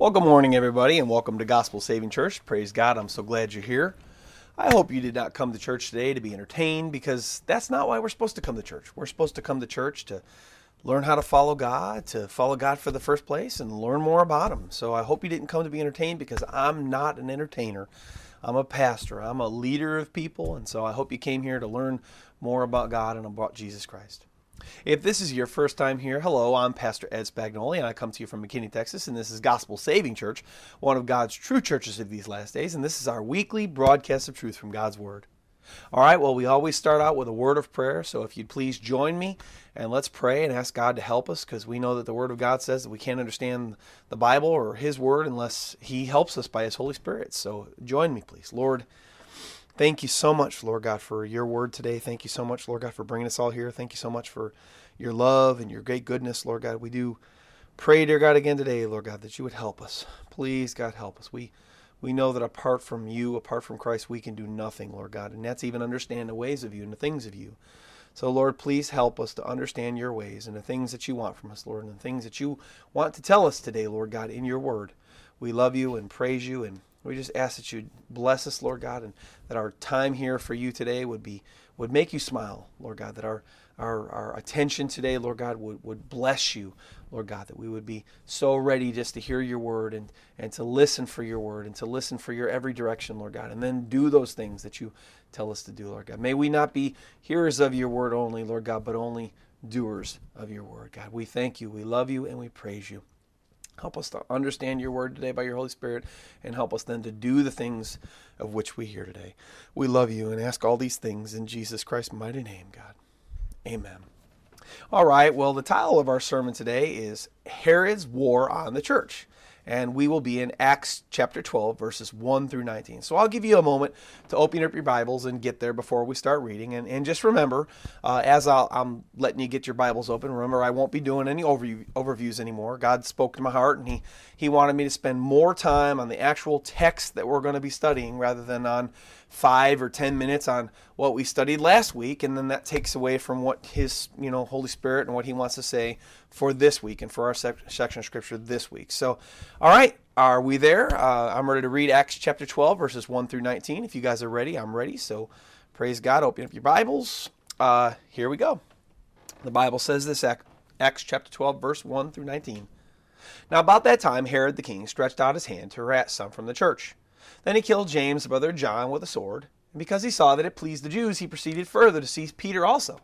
Well, good morning, everybody, and welcome to Gospel Saving Church. Praise God. I'm so glad you're here. I hope you did not come to church today to be entertained because that's not why we're supposed to come to church. We're supposed to come to church to learn how to follow God, to follow God for the first place, and learn more about Him. So I hope you didn't come to be entertained because I'm not an entertainer. I'm a pastor, I'm a leader of people, and so I hope you came here to learn more about God and about Jesus Christ. If this is your first time here, hello, I'm Pastor Ed Spagnoli, and I come to you from McKinney, Texas, and this is Gospel Saving Church, one of God's true churches of these last days, and this is our weekly broadcast of truth from God's Word. All right, well, we always start out with a word of prayer, so if you'd please join me and let's pray and ask God to help us because we know that the Word of God says that we can't understand the Bible or His Word unless He helps us by His Holy Spirit. So join me, please. Lord, Thank you so much, Lord God, for your word today. Thank you so much, Lord God, for bringing us all here. Thank you so much for your love and your great goodness, Lord God. We do pray, dear God, again today, Lord God, that you would help us. Please, God, help us. We we know that apart from you, apart from Christ, we can do nothing, Lord God. And that's even understand the ways of you and the things of you. So, Lord, please help us to understand your ways and the things that you want from us, Lord, and the things that you want to tell us today, Lord God, in your word. We love you and praise you and we just ask that you bless us, Lord God, and that our time here for you today would be would make you smile, Lord God, that our our, our attention today, Lord God, would, would bless you, Lord God, that we would be so ready just to hear your word and, and to listen for your word and to listen for your every direction, Lord God, and then do those things that you tell us to do, Lord God. May we not be hearers of your word only, Lord God, but only doers of your word, God. We thank you, we love you, and we praise you. Help us to understand your word today by your Holy Spirit and help us then to do the things of which we hear today. We love you and ask all these things in Jesus Christ's mighty name, God. Amen. All right, well, the title of our sermon today is Herod's War on the Church and we will be in Acts chapter 12, verses 1 through 19. So I'll give you a moment to open up your Bibles and get there before we start reading. And, and just remember, uh, as i am letting you get your Bibles open, remember I won't be doing any overview, overviews anymore. God spoke to my heart, and he, he wanted me to spend more time on the actual text that we're going to be studying rather than on five or ten minutes on what we studied last week, and then that takes away from what His, you know, Holy Spirit and what He wants to say for this week and for our sec- section of Scripture this week. So, all right, are we there? Uh, I'm ready to read Acts chapter 12, verses 1 through 19. If you guys are ready, I'm ready. So, praise God. Open up your Bibles. Uh, here we go. The Bible says this Acts chapter 12, verse 1 through 19. Now, about that time, Herod the king stretched out his hand to harass some from the church then he killed James, brother John, with a sword. And because he saw that it pleased the Jews, he proceeded further to seize Peter also.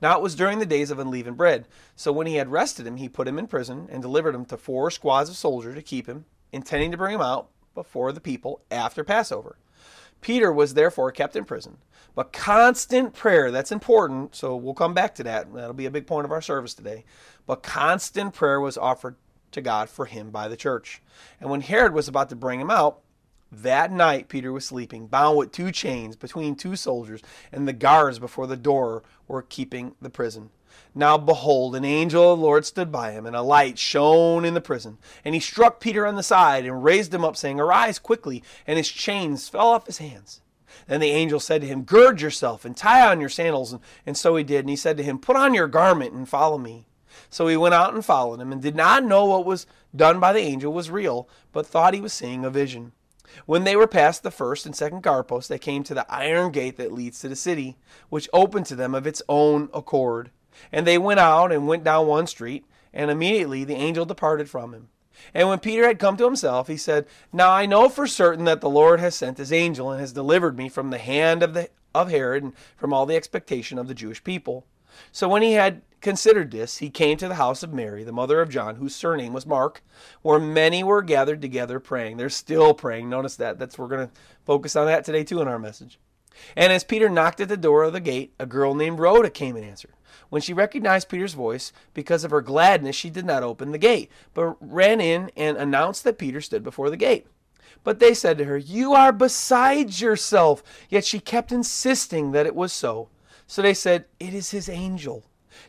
Now it was during the days of unleavened bread. So when he had rested him, he put him in prison and delivered him to four squads of soldiers to keep him, intending to bring him out before the people after Passover. Peter was therefore kept in prison. But constant prayer, that's important, so we'll come back to that. That'll be a big point of our service today. But constant prayer was offered to God for him by the church. And when Herod was about to bring him out, that night Peter was sleeping, bound with two chains between two soldiers, and the guards before the door were keeping the prison. Now behold, an angel of the Lord stood by him, and a light shone in the prison. And he struck Peter on the side and raised him up, saying, Arise quickly. And his chains fell off his hands. Then the angel said to him, Gird yourself and tie on your sandals. And, and so he did. And he said to him, Put on your garment and follow me. So he went out and followed him, and did not know what was done by the angel was real, but thought he was seeing a vision. When they were past the first and second guard posts, they came to the iron gate that leads to the city, which opened to them of its own accord. And they went out and went down one street, and immediately the angel departed from him. And when Peter had come to himself, he said, Now I know for certain that the Lord has sent his angel and has delivered me from the hand of, the, of Herod and from all the expectation of the Jewish people. So when he had considered this, he came to the house of Mary, the mother of John, whose surname was Mark, where many were gathered together praying. They're still praying. Notice that. That's we're going to focus on that today too in our message. And as Peter knocked at the door of the gate, a girl named Rhoda came and answered. When she recognized Peter's voice, because of her gladness, she did not open the gate, but ran in and announced that Peter stood before the gate. But they said to her, You are beside yourself. Yet she kept insisting that it was so. So they said, It is his angel.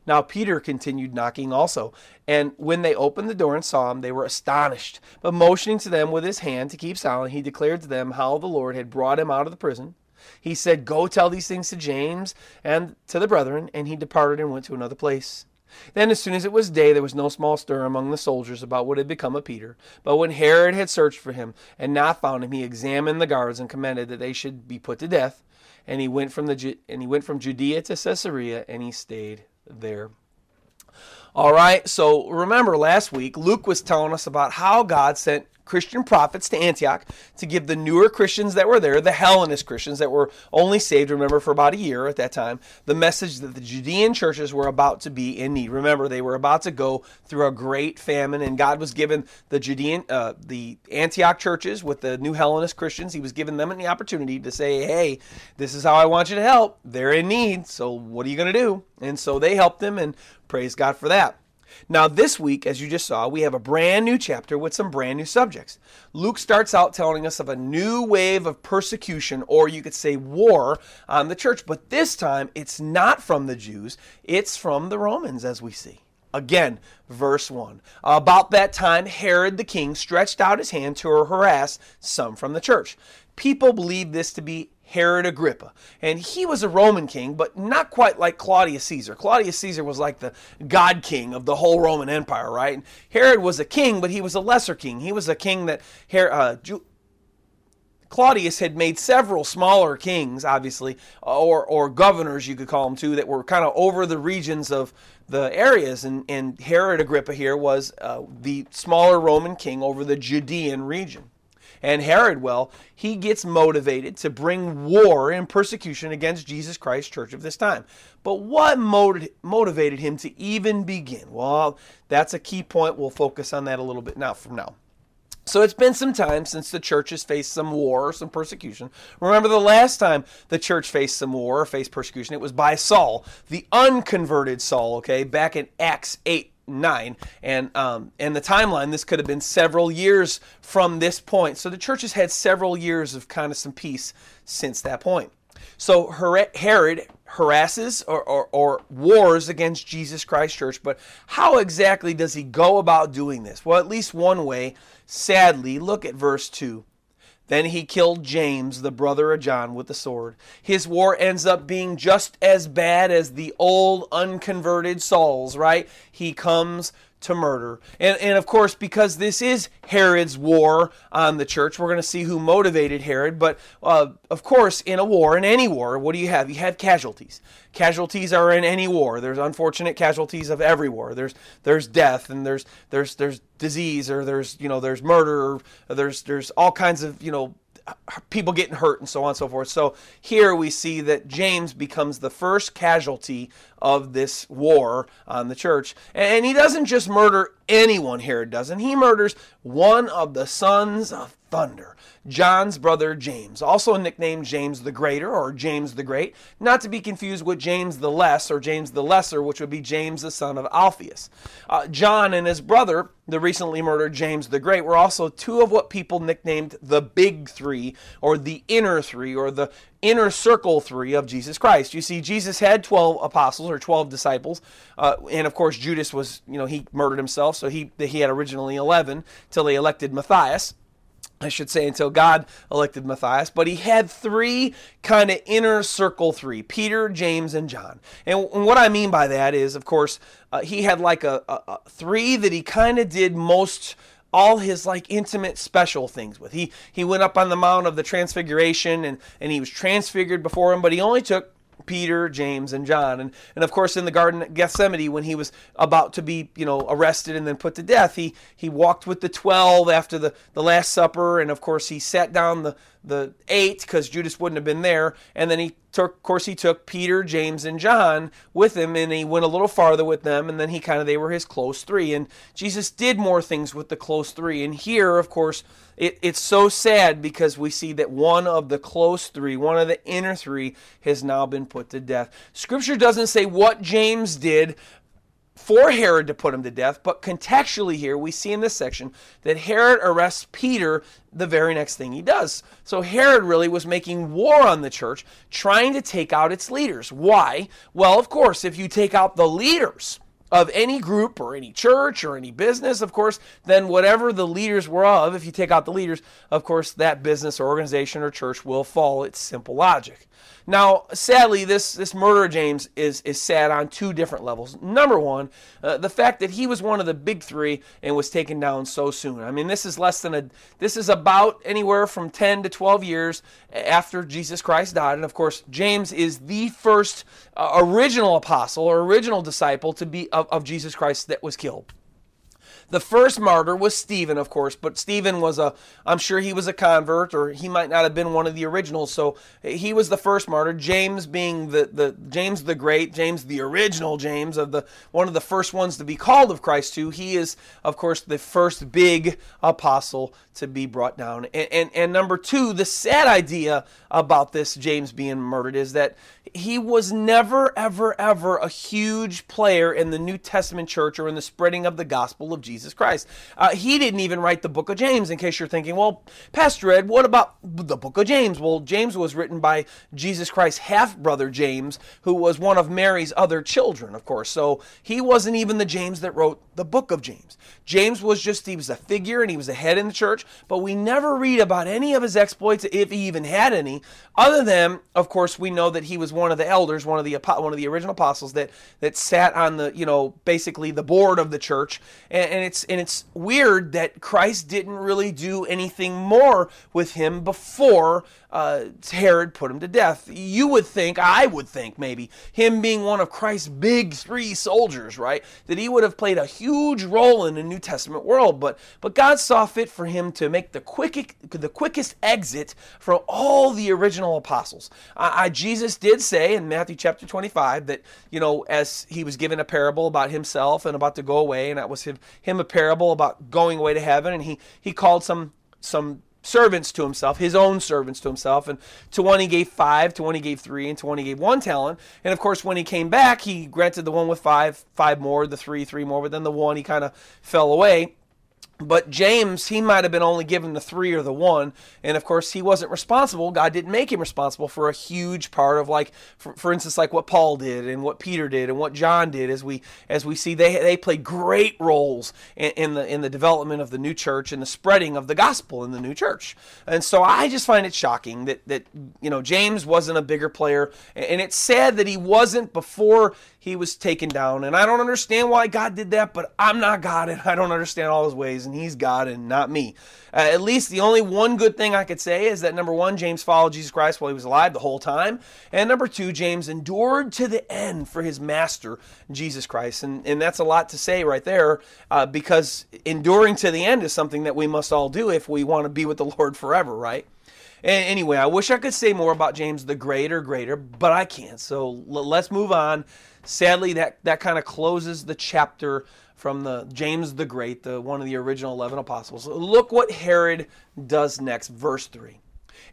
Now Peter continued knocking also, and when they opened the door and saw him, they were astonished. But motioning to them with his hand to keep silent, he declared to them how the Lord had brought him out of the prison. He said, Go tell these things to James and to the brethren, and he departed and went to another place. Then, as soon as it was day, there was no small stir among the soldiers about what had become of Peter. But when Herod had searched for him and not found him, he examined the guards and commanded that they should be put to death. And he went from the and he went from Judea to Caesarea, and he stayed there. All right, so remember last week, Luke was telling us about how God sent Christian prophets to Antioch to give the newer Christians that were there, the Hellenist Christians that were only saved, remember, for about a year at that time, the message that the Judean churches were about to be in need. Remember, they were about to go through a great famine, and God was giving the Judean, uh, the Antioch churches with the new Hellenist Christians, He was giving them the opportunity to say, hey, this is how I want you to help. They're in need, so what are you going to do? And so they helped them, and praise God for that. Now, this week, as you just saw, we have a brand new chapter with some brand new subjects. Luke starts out telling us of a new wave of persecution, or you could say war, on the church. But this time, it's not from the Jews, it's from the Romans, as we see. Again, verse 1. About that time, Herod the king stretched out his hand to harass some from the church. People believe this to be Herod Agrippa. And he was a Roman king, but not quite like Claudius Caesar. Claudius Caesar was like the god king of the whole Roman Empire, right? And Herod was a king, but he was a lesser king. He was a king that uh, Claudius had made several smaller kings, obviously, or, or governors, you could call them too, that were kind of over the regions of the areas. And, and Herod Agrippa here was uh, the smaller Roman king over the Judean region. And Herod, well, he gets motivated to bring war and persecution against Jesus Christ Church of this time. But what motivated him to even begin? Well, that's a key point. We'll focus on that a little bit now from now. So it's been some time since the church has faced some war, or some persecution. Remember the last time the church faced some war, or faced persecution, it was by Saul, the unconverted Saul, okay, back in Acts 8 nine, and um, and the timeline. This could have been several years from this point. So the church has had several years of kind of some peace since that point. So Herod harasses or, or, or, wars against Jesus Christ Church, but how exactly does he go about doing this? Well, at least one way. Sadly, look at verse 2. Then he killed James, the brother of John, with the sword. His war ends up being just as bad as the old unconverted Saul's, right? He comes to murder. And, and of course, because this is Herod's war on the church, we're going to see who motivated Herod. But uh, of course, in a war, in any war, what do you have? You have casualties. Casualties are in any war. There's unfortunate casualties of every war. There's there's death and there's there's there's disease or there's you know there's murder. Or there's there's all kinds of you know people getting hurt and so on and so forth. So here we see that James becomes the first casualty of this war on the church. And he doesn't just murder anyone, Herod doesn't. He murders one of the sons of thunder. John's brother James, also nicknamed James the Greater or James the Great, not to be confused with James the Less or James the Lesser, which would be James the son of Alphaeus. Uh, John and his brother, the recently murdered James the Great, were also two of what people nicknamed the Big Three or the Inner Three or the inner circle three of Jesus Christ. You see, Jesus had 12 apostles or 12 disciples. Uh, and of course, Judas was, you know, he murdered himself. So he, he had originally 11 till they elected Matthias. I should say, until God elected Matthias, but he had three kind of inner circle three Peter, James, and John. And, what I mean by that is, of course, uh, he had like a, a, a three that he kind of did most all his like intimate special things with. He he went up on the mount of the transfiguration and and he was transfigured before him, but he only took Peter, James, and John. And, and of course, in the Garden of Gethsemane, when he was about to be, you know, arrested and then put to death, he, he walked with the 12 after the, the Last Supper. And of course, he sat down the, the eight because Judas wouldn't have been there. And then he took, of course, he took Peter, James, and John with him, and he went a little farther with them. And then he kind of they were his close three. And Jesus did more things with the close three. And here, of course, it, it's so sad because we see that one of the close three, one of the inner three, has now been put to death. Scripture doesn't say what James did, for Herod to put him to death, but contextually here we see in this section that Herod arrests Peter the very next thing he does. So Herod really was making war on the church, trying to take out its leaders. Why? Well, of course, if you take out the leaders of any group or any church or any business, of course, then whatever the leaders were of, if you take out the leaders, of course, that business or organization or church will fall. It's simple logic. Now, sadly, this, this murder of James is, is sad on two different levels. Number one, uh, the fact that he was one of the big three and was taken down so soon. I mean, this is less than a, this is about anywhere from 10 to 12 years after Jesus Christ died. And of course, James is the first uh, original apostle or original disciple to be of, of Jesus Christ that was killed. The first martyr was Stephen, of course, but Stephen was a, I'm sure he was a convert, or he might not have been one of the originals. So he was the first martyr. James being the, the James the Great, James the original James of the one of the first ones to be called of Christ too. He is, of course, the first big apostle to be brought down. And, and, and number two, the sad idea about this James being murdered is that he was never, ever, ever a huge player in the New Testament church or in the spreading of the gospel of Jesus Christ. Uh, he didn't even write the book of James, in case you're thinking, well, Pastor Ed, what about the book of James? Well, James was written by Jesus Christ's half brother James, who was one of Mary's other children, of course. So he wasn't even the James that wrote the book of James. James was just, he was a figure and he was a head in the church, but we never read about any of his exploits, if he even had any, other than, of course, we know that he was one of the elders, one of the one of the original apostles that that sat on the, you know, basically the board of the church. And, and it's and it's weird that Christ didn't really do anything more with him before uh, Herod put him to death. You would think, I would think maybe, him being one of Christ's big three soldiers, right, that he would have played a huge role in the New Testament world. But but God saw fit for him to make the quick the quickest exit from all the original apostles. I, I, Jesus did say in Matthew chapter 25 that you know as he was given a parable about himself and about to go away, and that was him, him a parable about going away to heaven, and he he called some some servants to himself, his own servants to himself. And to one he gave five, to one he gave three, and to one he gave one talent. And of course, when he came back, he granted the one with five, five more, the three, three more, but then the one he kind of fell away. But James, he might have been only given the three or the one. And of course, he wasn't responsible. God didn't make him responsible for a huge part of like, for, for instance, like what Paul did and what Peter did and what John did. As we as we see, they they played great roles in, in the in the development of the new church and the spreading of the gospel in the new church. And so I just find it shocking that that you know James wasn't a bigger player, and it's sad that he wasn't before he was taken down. And I don't understand why God did that, but I'm not God and I don't understand all his ways, and he's God and not me. Uh, at least the only one good thing I could say is that number one, James followed Jesus Christ while he was alive the whole time. And number two, James endured to the end for his master, Jesus Christ. And, and that's a lot to say right there uh, because enduring to the end is something that we must all do if we want to be with the Lord forever, right? Anyway, I wish I could say more about James the Greater, greater, but I can't. So let's move on sadly, that, that kind of closes the chapter from the James the Great, the one of the original 11 apostles. Look what Herod does next, verse 3.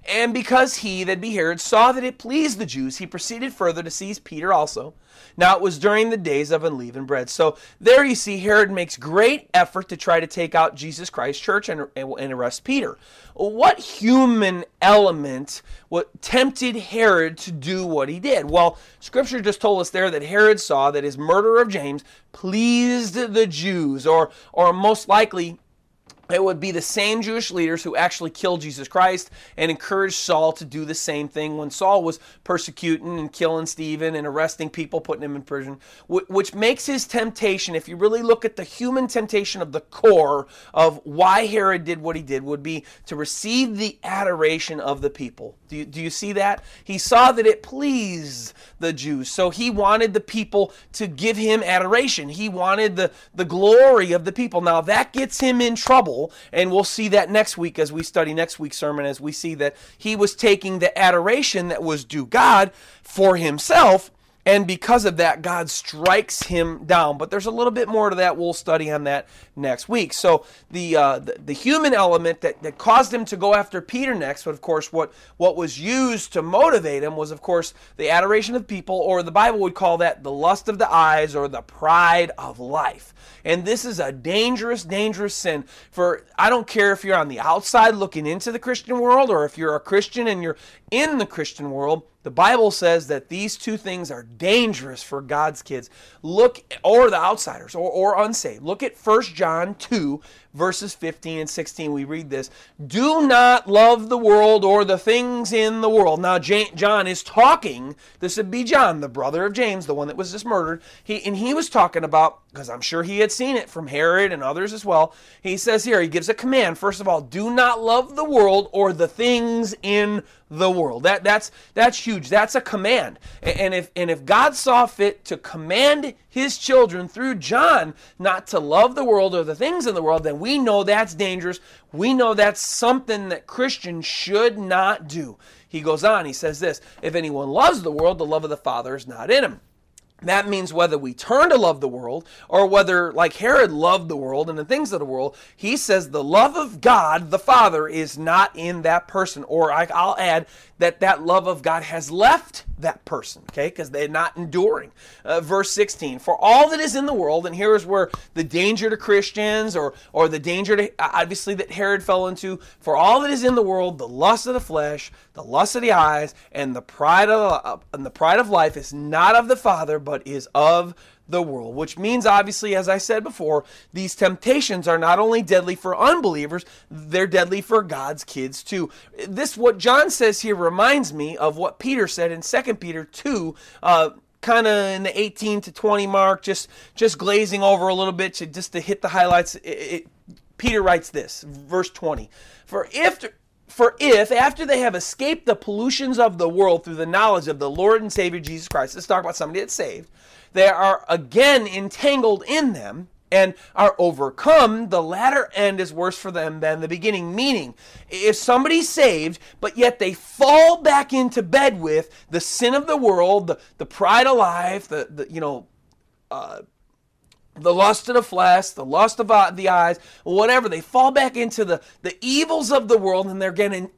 And because he, that be Herod, saw that it pleased the Jews, he proceeded further to seize Peter also. Now it was during the days of unleavened bread. So there you see Herod makes great effort to try to take out Jesus Christ church and, and arrest Peter. What human element what tempted Herod to do what he did? Well, scripture just told us there that Herod saw that his murder of James pleased the Jews, or or most likely it would be the same Jewish leaders who actually killed Jesus Christ and encouraged Saul to do the same thing when Saul was persecuting and killing Stephen and arresting people, putting him in prison, which makes his temptation, if you really look at the human temptation of the core of why Herod did what he did, would be to receive the adoration of the people. Do you, do you see that? He saw that it pleased the Jews, so he wanted the people to give him adoration. He wanted the, the glory of the people. Now, that gets him in trouble and we'll see that next week as we study next week's sermon, as we see that he was taking the adoration that was due God for himself and because of that, God strikes him down. But there's a little bit more to that. We'll study on that next week. So the uh, the, the, human element that, that caused him to go after Peter next, but of course, what what was used to motivate him was, of course, the adoration of people, or the Bible would call that the lust of the eyes or the pride of life. And this is a dangerous, dangerous sin. For I don't care if you're on the outside looking into the Christian world, or if you're a Christian and you're in the Christian world The Bible says that these two things are dangerous for God's kids. Look, or the outsiders, or, or unsaved. Look at 1 John 2, verses 15 and 16. We read this Do not love the world or the things in the world. Now, John is talking, this would be John, the brother of James, the one that was just murdered. He, and he was talking about, because I'm sure he had seen it from Herod and others as well. He says here, he gives a command. First of all, do not love the world or the things in the world. That that's that's huge. That's a command. And if and if God saw fit to command his children through John not to love the world or the things in the world, then we know that's dangerous. We know that's something that Christians should not do. He goes on, he says this, if anyone loves the world, the love of the Father is not in him. That means whether we turn to love the world or whether, like Herod loved the world and the things of the world, he says the love of God, the Father, is not in that person. Or I'll add that that love of God has left that person, okay, because they're not enduring. Uh, verse 16, for all that is in the world, and here is where the danger to Christians or, or the danger to, obviously, that Herod fell into, for all that is in the world, the lust of the flesh, the lust of the eyes, and the pride of, uh, and the pride of life is not of the Father, but is of the world, which means, obviously, as I said before, these temptations are not only deadly for unbelievers, they're deadly for God's kids too. This, what John says here, reminds me of what Peter said in 2 Peter 2. Uh, kind of in the 18 to 20 mark just just glazing over a little bit to just to hit the highlights it, it, peter writes this verse 20 for if for if, after they have escaped the pollutions of the world through the knowledge of the Lord and Savior Jesus Christ, let's talk about somebody that's saved, they are again entangled in them and are overcome, the latter end is worse for them than the beginning. Meaning, if somebody's saved, but yet they fall back into bed with the sin of the world, the, the pride of life, the, the you know, uh, the lust of the flesh, the lust of uh, the eyes, whatever, they fall back into the, the evils of the world and they're getting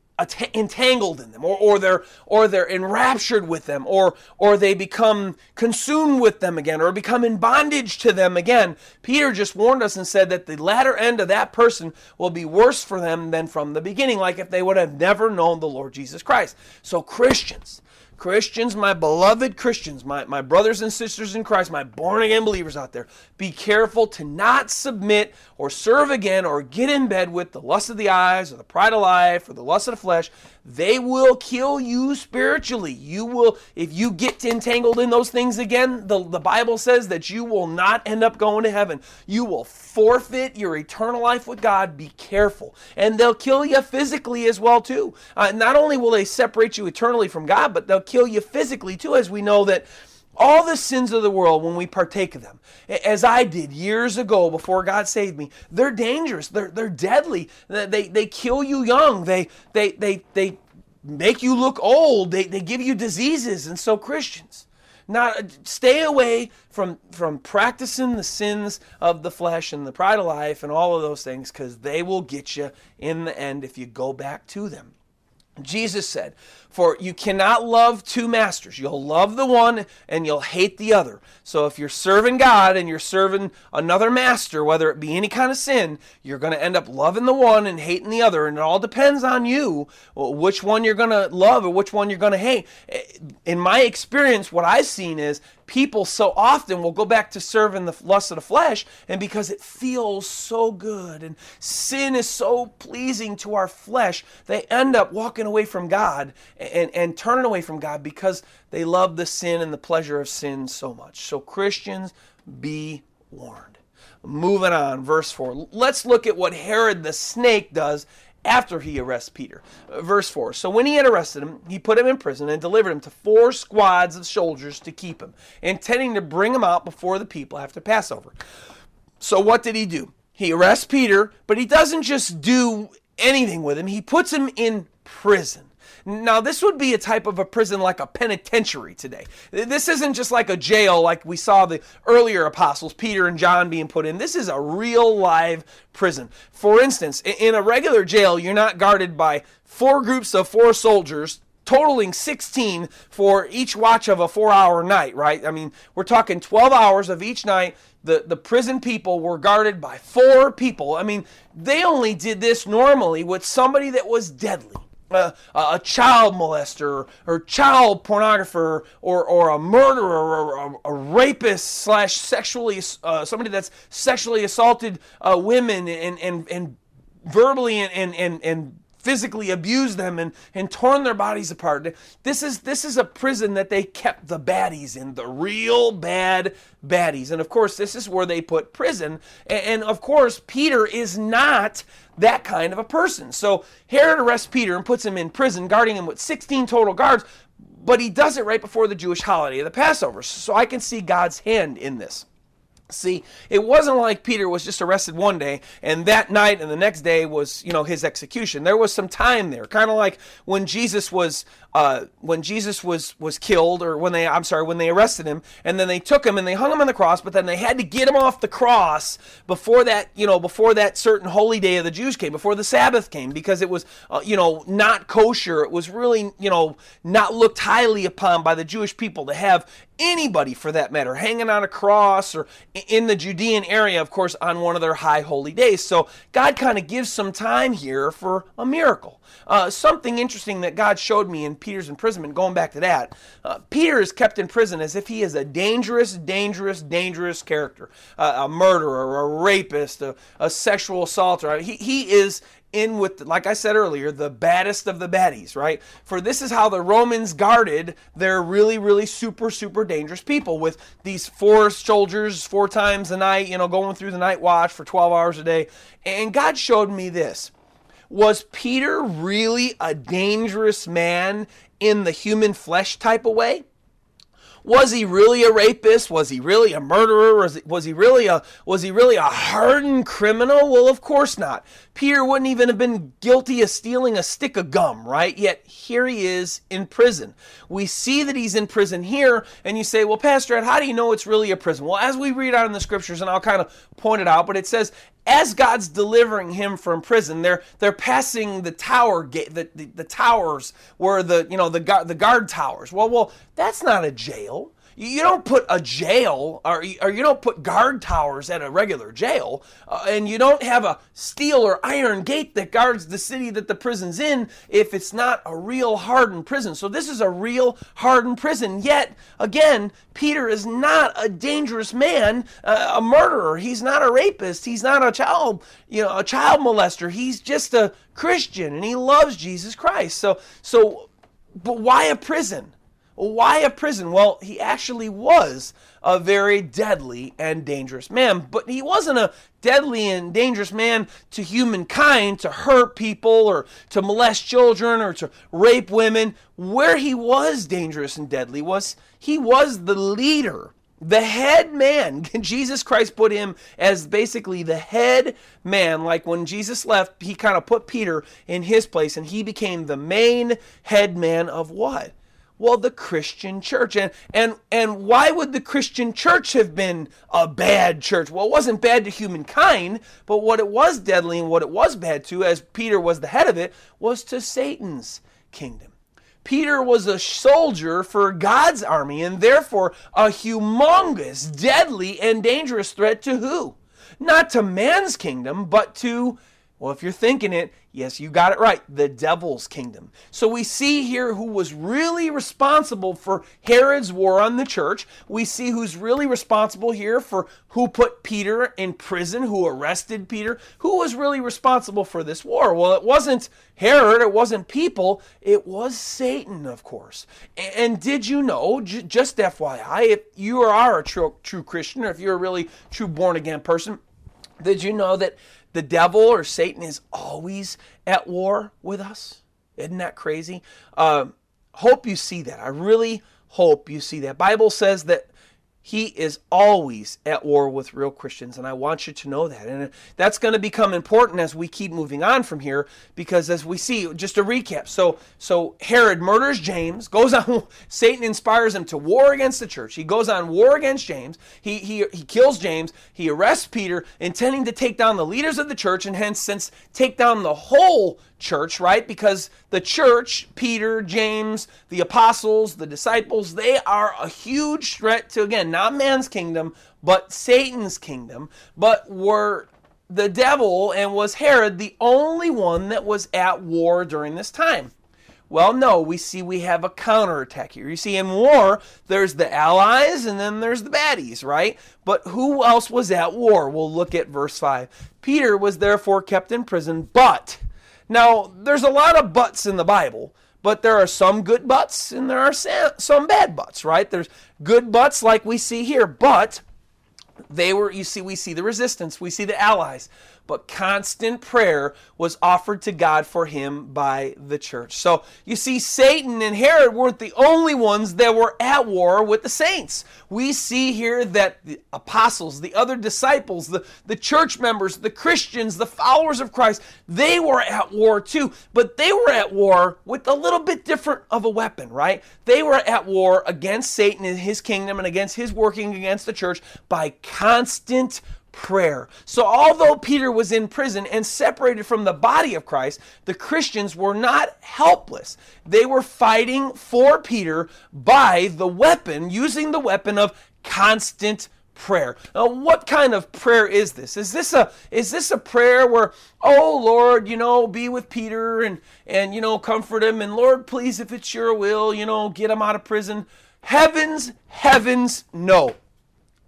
entangled in them or, or they're or they're enraptured with them or or they become consumed with them again or become in bondage to them again. Peter just warned us and said that the latter end of that person will be worse for them than from the beginning like if they would have never known the lord jesus christ. So christians Christians, my beloved Christians, my, my brothers and sisters in Christ, my born again believers out there, be careful to not submit or serve again or get in bed with the lust of the eyes or the pride of life or the lust of the flesh they will kill you spiritually. You will, if you get entangled in those things again, the, the Bible says that you will not end up going to heaven. You will forfeit your eternal life with God. Be careful. And they'll kill you physically as well, too. Uh, not only will they separate you eternally from God, but they'll kill you physically, too, as we know that all the sins of the world when we partake of them. As i did years ago before god saved me. They're dangerous. They're, they're deadly. They, they kill you young. They, they, they, they make you look old. They, they give you diseases. And so christians not stay away from from practicing the sins of the flesh and the pride of life and all of those things because they will get you in the end if you go back to them jesus said for you cannot love two masters. You'll love the one and you'll hate the other. So if you're serving God and you're serving another master, whether it be any kind of sin, you're going to end up loving the one and hating the other. And it all depends on you which one you're going to love or which one you're going to hate. Eh, in my experience, what I've seen is people so often will go back to serving the lust of the flesh, and because it feels so good and sin is so pleasing to our flesh, they end up walking away from God and, and turning away from God because they love the sin and the pleasure of sin so much. So, Christians, be warned. Moving on, verse 4. Let's look at what Herod the snake does after he arrests Peter. Uh, verse 4 So when he had arrested him, he put him in prison and delivered him to four squads of soldiers to keep him, intending to bring him out before the people after Passover. So what did he do? He arrests Peter, but he doesn't just do anything with him, he puts him in prison. Now, this would be a type of a prison like a penitentiary today. This isn't just like a jail like we saw the earlier apostles, Peter and John, being put in. This is a real live prison. For instance, in a regular jail, you're not guarded by four groups of four soldiers totaling 16 for each watch of a four hour night, right? I mean, we're talking 12 hours of each night. The, the prison people were guarded by four people. I mean, they only did this normally with somebody that was deadly a, child molester or child pornographer or, or a murderer or a, a rapist slash sexually uh, somebody that's sexually assaulted uh, women and, and, and verbally and, and, and, and physically abused them and, and torn their bodies apart. This is this is a prison that they kept the baddies in, the real bad baddies. And of course, this is where they put prison. And, and of course, Peter is not that kind of a person. So Herod arrests Peter and puts him in prison, guarding him with 16 total guards. But he does it right before the Jewish holiday of the Passover. So I can see God's hand in this. See, it wasn't like Peter was just arrested one day and that night and the next day was, you know, his execution. There was some time there, kind of like when Jesus was uh, when Jesus was was killed, or when they I'm sorry, when they arrested him, and then they took him and they hung him on the cross, but then they had to get him off the cross before that, you know, before that certain holy day of the Jews came, before the Sabbath came, because it was, uh, you know, not kosher. It was really, you know, not looked highly upon by the Jewish people to have anybody for that matter hanging on a cross or in the Judean area, of course, on one of their high holy days. So God kind of gives some time here for a miracle. Uh, something interesting that God showed me in Peter's imprisonment, going back to that, uh, Peter is kept in prison as if he is a dangerous, dangerous, dangerous character, uh, a murderer, a rapist, a, a sexual assaulter. He, he is in with, like I said earlier, the baddest of the baddies, right? For this is how the Romans guarded their really, really super, super dangerous people with these four soldiers four times a night, you know, going through the night watch for 12 hours a day. And God showed me this was Peter really a dangerous man in the human flesh type of way? Was he really a rapist? Was he really a murderer? Was he, was he really a was he really a hardened criminal? Well, of course not. Peter wouldn't even have been guilty of stealing a stick of gum, right? Yet here he is in prison. We see that he's in prison here, and you say, "Well, Pastor Ed, how do you know it's really a prison?" Well, as we read out in the scriptures, and I'll kind of point it out, but it says, as God's delivering him from prison, they're they're passing the tower gate, the, the, the towers where the you know the guard the guard towers. Well, well, that's not a jail. You don't put a jail or, or you don't put guard towers at a regular jail, uh, and you don't have a steel or iron gate that guards the city that the prison's in if it's not a real hardened prison. So this is a real hardened prison. Yet again, Peter is not a dangerous man, uh, a murderer. He's not a rapist. He's not a child, you know, a child molester. He's just a Christian and he loves Jesus Christ. So so but why a prison? Why a prison? Well, he actually was a very deadly and dangerous man, but he wasn't a deadly and dangerous man to humankind to hurt people or to molest children or to rape women. Where he was dangerous and deadly was he was the leader the head man. Jesus Christ put him as basically the head man. Like when Jesus left, he kind of put Peter in his place and he became the main head man of what? Well, the Christian church. And, and, and why would the Christian church have been a bad church? Well, it wasn't bad to humankind, but what it was deadly and what it was bad to, as Peter was the head of it, was to Satan's kingdom. Peter was a soldier for God's army and therefore a humongous, deadly, and dangerous threat to who? Not to man's kingdom, but to well, if you're thinking it, yes, you got it right. The devil's kingdom. So we see here who was really responsible for Herod's war on the church. We see who's really responsible here for who put Peter in prison, who arrested Peter. Who was really responsible for this war? Well, it wasn't Herod, it wasn't people, it was Satan, of course. And did you know, just FYI, if you are a true, true Christian or if you're a really true born again person, did you know that the devil or Satan is always at war with us. Isn't that crazy? Uh, hope you see that. I really hope you see that. Bible says that he is always at war with real Christians, and I want you to know that. And that's going to become important as we keep moving on from here, because as we see, just a recap. So, so Herod murders James, goes on. Satan inspires him to war against the church. He goes on war against James. He he he kills James. He arrests Peter, intending to take down the leaders of the church, and hence, since take down the whole church, right? Because the church, Peter, James, the apostles, the disciples, they are a huge threat to, again, not man's kingdom, but Satan's kingdom. But were the devil and was Herod the only one that was at war during this time? Well, no, we see we have a counterattack here. You see, in war, there's the allies and then there's the baddies, right? But who else was at war? We'll look at verse 5. Peter was therefore kept in prison, but. Now, there's a lot of buts in the Bible, but there are some good buts and there are some bad buts, right? There's good buts like we see here, but they were, you see, we see the resistance, we see the allies but constant prayer was offered to God for him by the church. So you see, Satan and Herod weren't the only ones that were at war with the saints. We see here that the apostles, the other disciples, the, the church members, the Christians, the followers of Christ, they were at war too, but they were at war with a little bit different of a weapon, right? They were at war against Satan and his kingdom and against his working against the church by constant prayer. So, although Peter was in prison and separated from the body of Christ, the Christians were not helpless. They were fighting for Peter by the weapon, using the weapon of constant prayer. Now, what kind of prayer is this? Is this a is this a prayer where, oh Lord, you know, be with Peter and and you know, comfort him and Lord, please if it's your will, you know, get him out of prison? Heavens, heavens, no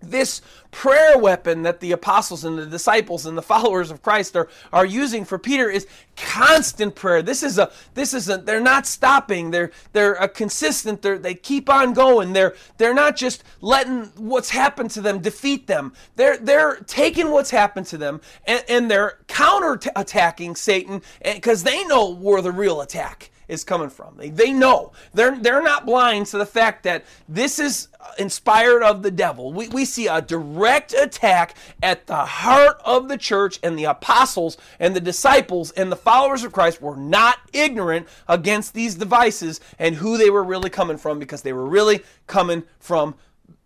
this prayer weapon that the apostles and the disciples and the followers of Christ are, are using for Peter is constant prayer. This is a this is a they're not stopping. They're they're a consistent. They're, they keep on going. They're they're not just letting what's happened to them defeat them. They're they're taking what's happened to them and, and they're counter attacking Satan because they know where the real attack is coming from. They, they know. They're, they're not blind to the fact that this is uh, inspired of the devil. We, we see a direct attack at the heart of the church, and the apostles and the disciples and the followers of Christ were not ignorant against these devices and who they were really coming from because they were really coming from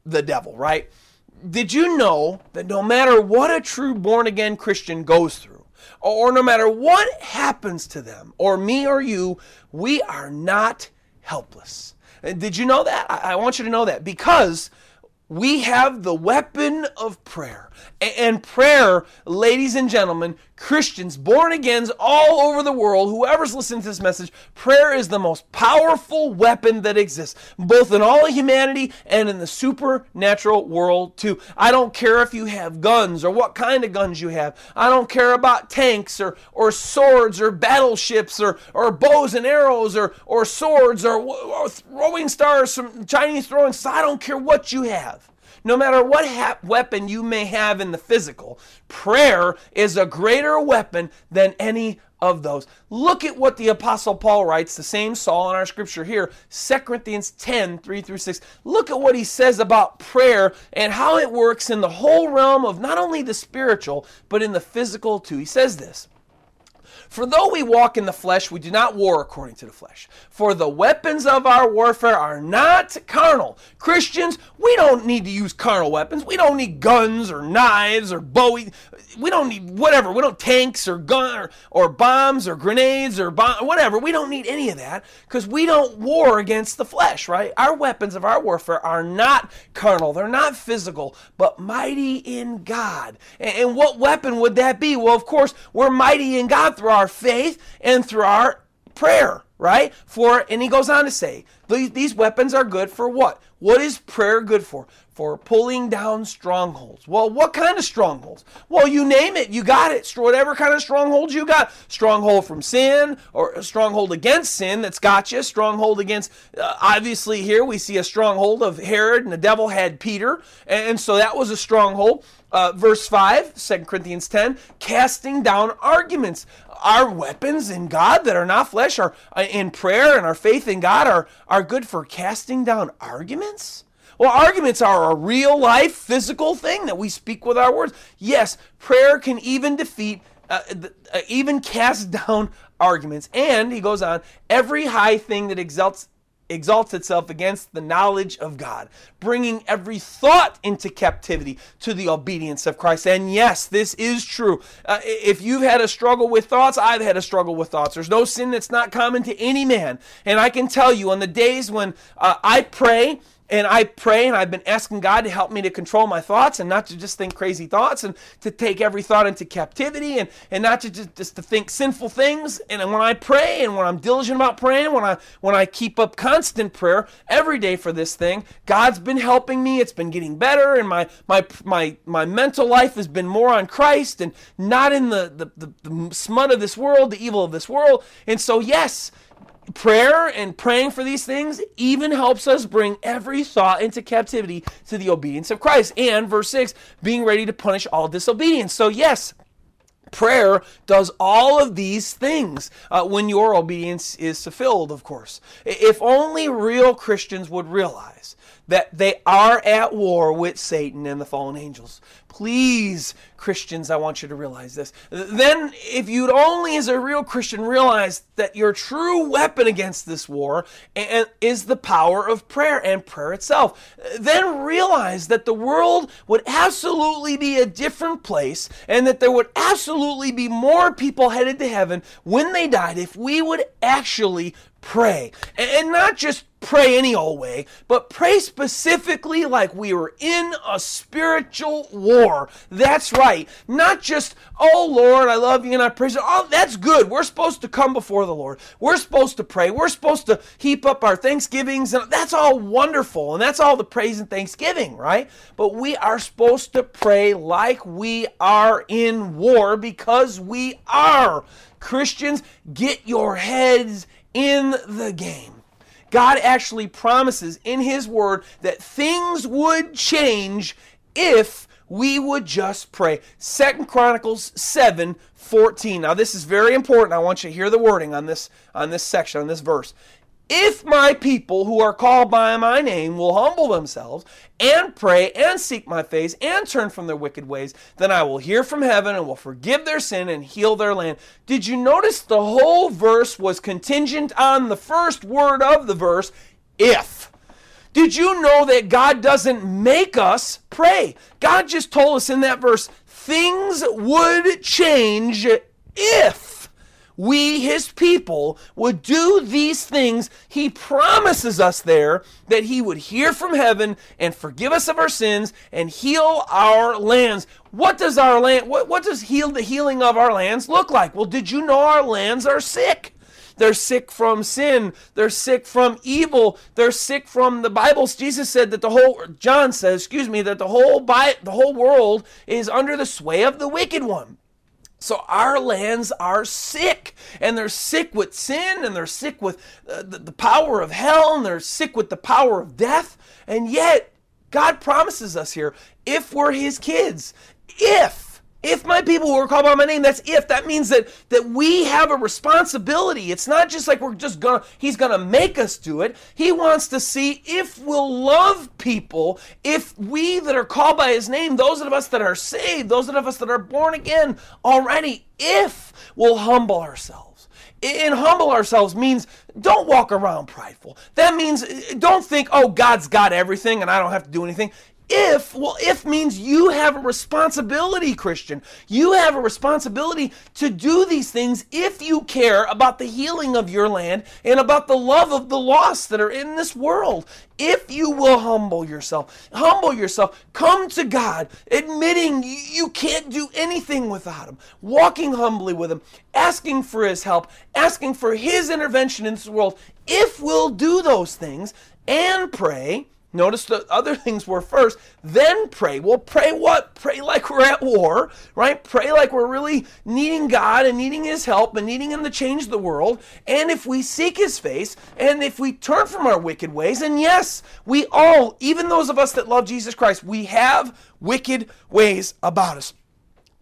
the devil, right? Did you know that no matter what a true born again Christian goes through, or no matter what happens to them, or me or you, we are not helpless. Uh, did you know that? I want you to know that because we have the weapon of prayer. And prayer, ladies and gentlemen, Christians, born agains all over the world, whoever's listening to this message, prayer is the most powerful weapon that exists, both in all of humanity and in the supernatural world too. I don't care if you have guns or what kind of guns you have. I don't care about tanks or, or swords or battleships or, or bows and arrows or, or swords or, or throwing stars, from Chinese throwing stars. I don't care what you have. No matter what ha- weapon you may have in the physical, prayer is a greater weapon than any of those. Look at what the Apostle Paul writes, the same Saul in our scripture here, 2 Corinthians 10 3 through 6. Look at what he says about prayer and how it works in the whole realm of not only the spiritual, but in the physical too. He says this. For though we walk in the flesh, we do not war according to the flesh. For the weapons of our warfare are not carnal. Christians, we don't need to use carnal weapons. We don't need guns or knives or bowie. We don't need whatever. We don't tanks or gun or, or bombs or grenades or whatever. We don't need any of that because we don't war against the flesh, right? Our weapons of our warfare are not carnal. They're not physical, but mighty in God. And, and what weapon would that be? Well, of course, we're mighty in God through our faith and through our prayer, right? For, and he goes on to say, these weapons are good for what? What is prayer good for? For pulling down strongholds. Well, what kind of strongholds? Well, you name it, you got it. Whatever kind of strongholds you got. Stronghold from sin, or a stronghold against sin that's got you. Stronghold against, uh, obviously, here we see a stronghold of Herod, and the devil had Peter, and so that was a stronghold. Uh, verse 5, 2 Corinthians 10, casting down arguments. Our weapons in God that are not flesh are uh, in prayer and our faith in God are, are good for casting down arguments? Well, arguments are a real life physical thing that we speak with our words. Yes, prayer can even defeat, uh, uh, even cast down arguments. And he goes on, every high thing that exalts exalts itself against the knowledge of God, bringing every thought into captivity to the obedience of Christ. And yes, this is true. Uh, if you've had a struggle with thoughts, I've had a struggle with thoughts. There's no sin that's not common to any man. And I can tell you, on the days when uh, I pray, and I pray and I've been asking God to help me to control my thoughts and not to just think crazy thoughts and to take every thought into captivity and, and not to just, just to think sinful things. And when I pray and when I'm diligent about praying, when I when I keep up constant prayer every day for this thing, God's been helping me. It's been getting better and my my my my mental life has been more on Christ and not in the the, the, the smut of this world, the evil of this world. And so yes, prayer and praying for these things even helps us bring every thought into captivity to the obedience of Christ. And verse 6, being ready to punish all disobedience. So, yes, Prayer does all of these things uh, when your obedience is fulfilled, of course. If only real Christians would realize that they are at war with Satan and the fallen angels. Please, Christians, I want you to realize this. Then, if you'd only, as a real Christian, realize that your true weapon against this war is the power of prayer and prayer itself, then realize that the world would absolutely be a different place and that there would absolutely be more people headed to heaven when they died if we would actually pray. And not just pray any old way, but pray specifically like we were in a spiritual war. That's right. Not just, oh Lord, I love you and I praise you. Oh, that's good. We're supposed to come before the Lord. We're supposed to pray. We're supposed to heap up our thanksgivings. And that's all wonderful. And that's all the praise and thanksgiving, right? But we are supposed to pray like we are in war because we are. Christians, get your heads in the game. God actually promises in His Word that things would change if we would just pray. Second Chronicles 7 14. Now, this is very important. I want you to hear the wording on this, on this section, on this verse. If my people who are called by my name will humble themselves and pray and seek my face and turn from their wicked ways, then I will hear from heaven and will forgive their sin and heal their land. Did you notice the whole verse was contingent on the first word of the verse, if? Did you know that God doesn't make us pray? God just told us in that verse, things would change if we, his people, would do these things, he promises us there that he would hear from heaven and forgive us of our sins and heal our lands. What does our land, what, what does heal the healing of our lands look like? Well, did you know our lands are sick? They're sick from sin. They're sick from evil. They're sick from the Bible. Jesus said that the whole John says, excuse me, that the whole Bi- the whole world is under the sway of the wicked one. So our lands are sick, and they're sick with sin, and they're sick with uh, the, the power of hell, and they're sick with the power of death. And yet, God promises us here if we're His kids, if if my people who are called by my name, that's if. That means that that we have a responsibility. It's not just like we're just gonna he's gonna make us do it. He wants to see if we'll love people, if we that are called by his name, those of us that are saved, those of us that are born again already, if we'll humble ourselves. And humble ourselves means don't walk around prideful. That means eh, don't think, oh, God's got everything and I don't have to do anything. If, well, if means you have a responsibility, Christian. You have a responsibility to do these things if you care about the healing of your land and about the love of the lost that are in this world. If you will humble yourself, humble yourself, come to God, admitting you can't do anything without Him, walking humbly with Him, asking for His help, asking for His intervention in this world. If we'll do those things and pray, Notice the other things were first, then pray. Well, pray what? Pray like we're at war, right? Pray like we're really needing God and needing His help and needing Him to change the world. And if we seek His face and if we turn from our wicked ways, and yes, we all, even those of us that love Jesus Christ, we have wicked ways about us.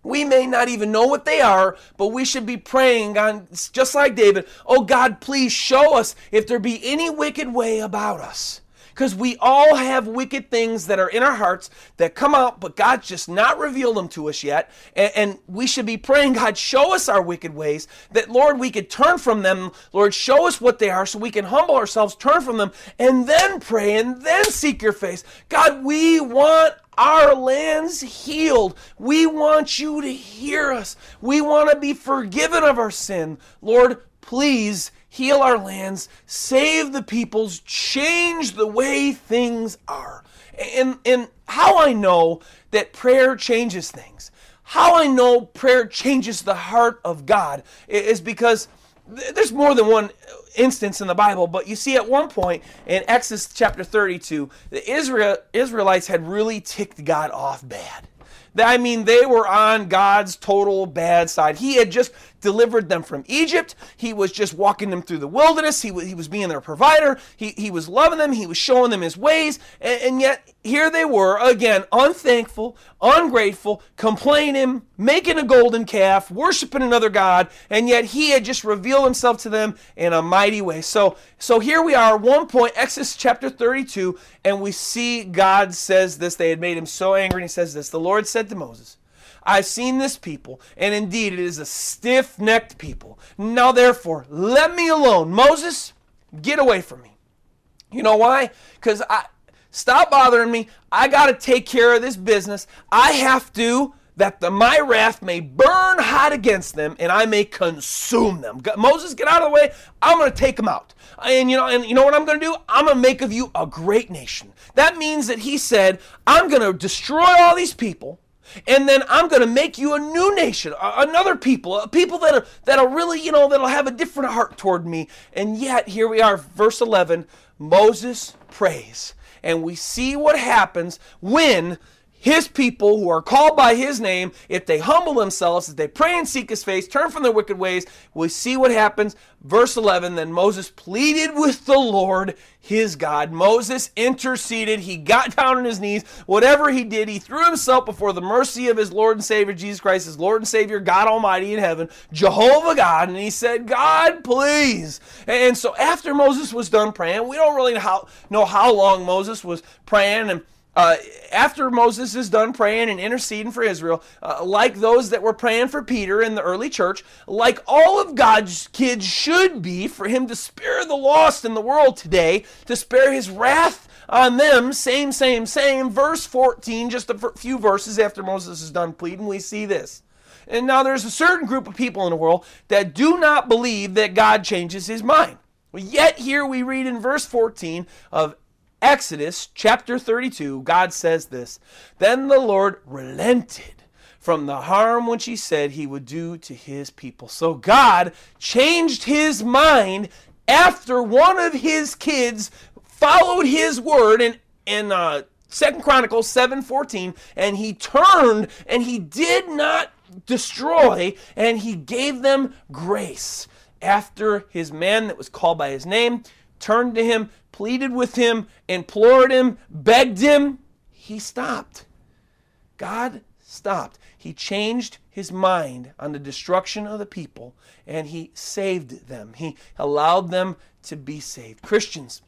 We may not even know what they are, but we should be praying on just like David, oh God, please show us if there be any wicked way about us. Because we all have wicked things that are in our hearts that come out, but God's just not revealed them to us yet. And, and, we should be praying, God, show us our wicked ways, that, Lord, we could turn from them. Lord, show us what they are so we can humble ourselves, turn from them, and then pray and then seek your face. God, we want our lands healed. We want you to hear us. We want to be forgiven of our sin. Lord, please heal our lands, save the peoples, change the way things are. And, and how I know that prayer changes things, how I know prayer changes the heart of God is because there's more than one instance in the Bible, but you see at one point in Exodus chapter 32, the Israel, Israelites had really ticked God off bad. I mean, they were on God's total bad side. He had just delivered them from Egypt. He was just walking them through the wilderness. He, was, he was being their provider. He, he was loving them. He was showing them his ways. And, and yet, here they were, again, unthankful, ungrateful, complaining, making a golden calf, worshiping another God. And yet, he had just revealed himself to them in a mighty way. So, so here we are, one point, Exodus chapter 32, and we see God says this. They had made him so angry, and he says this The Lord said to Moses, I've seen this people, and indeed it is a stiff necked people. Now therefore, let me alone. Moses, get away from me. You know why? Because I stop bothering me. I got to take care of this business. I have to that the, my wrath may burn hot against them and I may consume them. Moses, get out of the way. I'm going to take them out. And you know, and you know what I'm going to do? I'm going to make of you a great nation. That means that he said, I'm going to destroy all these people and then I'm going to make you a new nation, another people, a people that are that'll really, you know, that'll have a different heart toward me. And yet, here we are, verse 11. Moses prays, and we see what happens when his people who are called by his name, if they humble themselves, if they pray and seek his face, turn from their wicked ways, we see what happens. Verse 11 Then Moses pleaded with the Lord his God. Moses interceded. He got down on his knees. Whatever he did, he threw himself before the mercy of his Lord and Savior Jesus Christ, his Lord and Savior, God Almighty in heaven, Jehovah God. And he said, God, please. And so after Moses was done praying, we don't really know how, long Moses was praying and uh, after Moses is done praying and interceding for Israel, uh, like those that were praying for Peter in the early church, like all of God's kids should be, for him to spare the lost in the world today, to spare his wrath on them, same, same, same. Verse 14, just a few verses after Moses is done pleading, we see this. And now there's a certain group of people in the world that do not believe that God changes his mind. Yet here we read in verse 14 of Exodus chapter 32, God says this Then the Lord relented from the harm which he said he would do to his people. So God changed his mind after one of his kids followed his word in, in uh, Second Chronicles 7:14, and he turned and he did not destroy, and he gave them grace after his man that was called by his name turned to him, pleaded with him, implored him, begged him, he stopped. God stopped. He changed his mind on the destruction of the people and he saved them. He allowed them to be saved. Christians,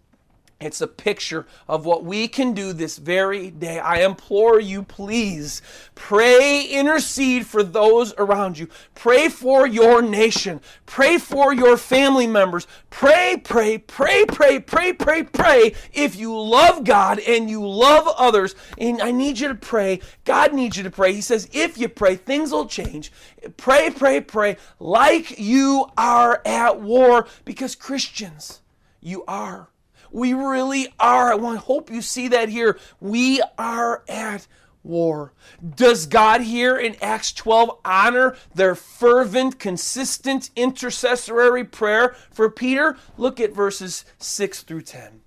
it's a picture of what we can do this very day. I implore you, please pray, intercede for those around you. Pray for your nation. Pray for your family members. Pray, pray, pray, pray, pray, pray, pray. If you love God and you love others, and I need you to pray, God needs you to pray. He says, if you pray, things will change. Pray, pray, pray, like you are at war, because Christians, you are. We really are. I hope you see that here. We are at war. Does God here in Acts 12 honor their fervent, consistent intercessory prayer for Peter? Look at verses 6 through 10.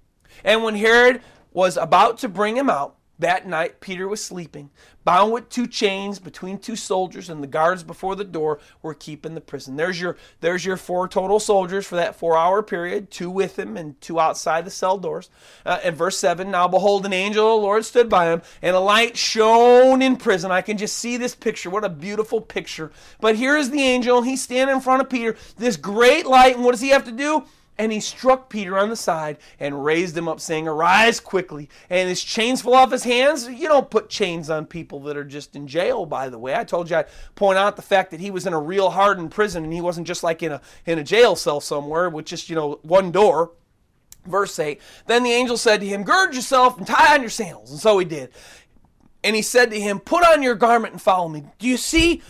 And when Herod was about to bring him out, that night, Peter was sleeping, bound with two chains between two soldiers, and the guards before the door were keeping the prison. There's your, there's your four total soldiers for that four hour period, two with him and two outside the cell doors. Uh, and verse 7 Now behold, an angel of the Lord stood by him, and a light shone in prison. I can just see this picture. What a beautiful picture. But here is the angel. He's standing in front of Peter, this great light, and what does he have to do? And he struck Peter on the side and raised him up, saying, Arise quickly. And his chains fell off his hands. You don't put chains on people that are just in jail, by the way. I told you I'd point out the fact that he was in a real hardened prison and he wasn't just like in a, in a jail cell somewhere with just, you know, one door. Verse 8 Then the angel said to him, Gird yourself and tie on your sandals. And so he did. And he said to him, Put on your garment and follow me. Do you see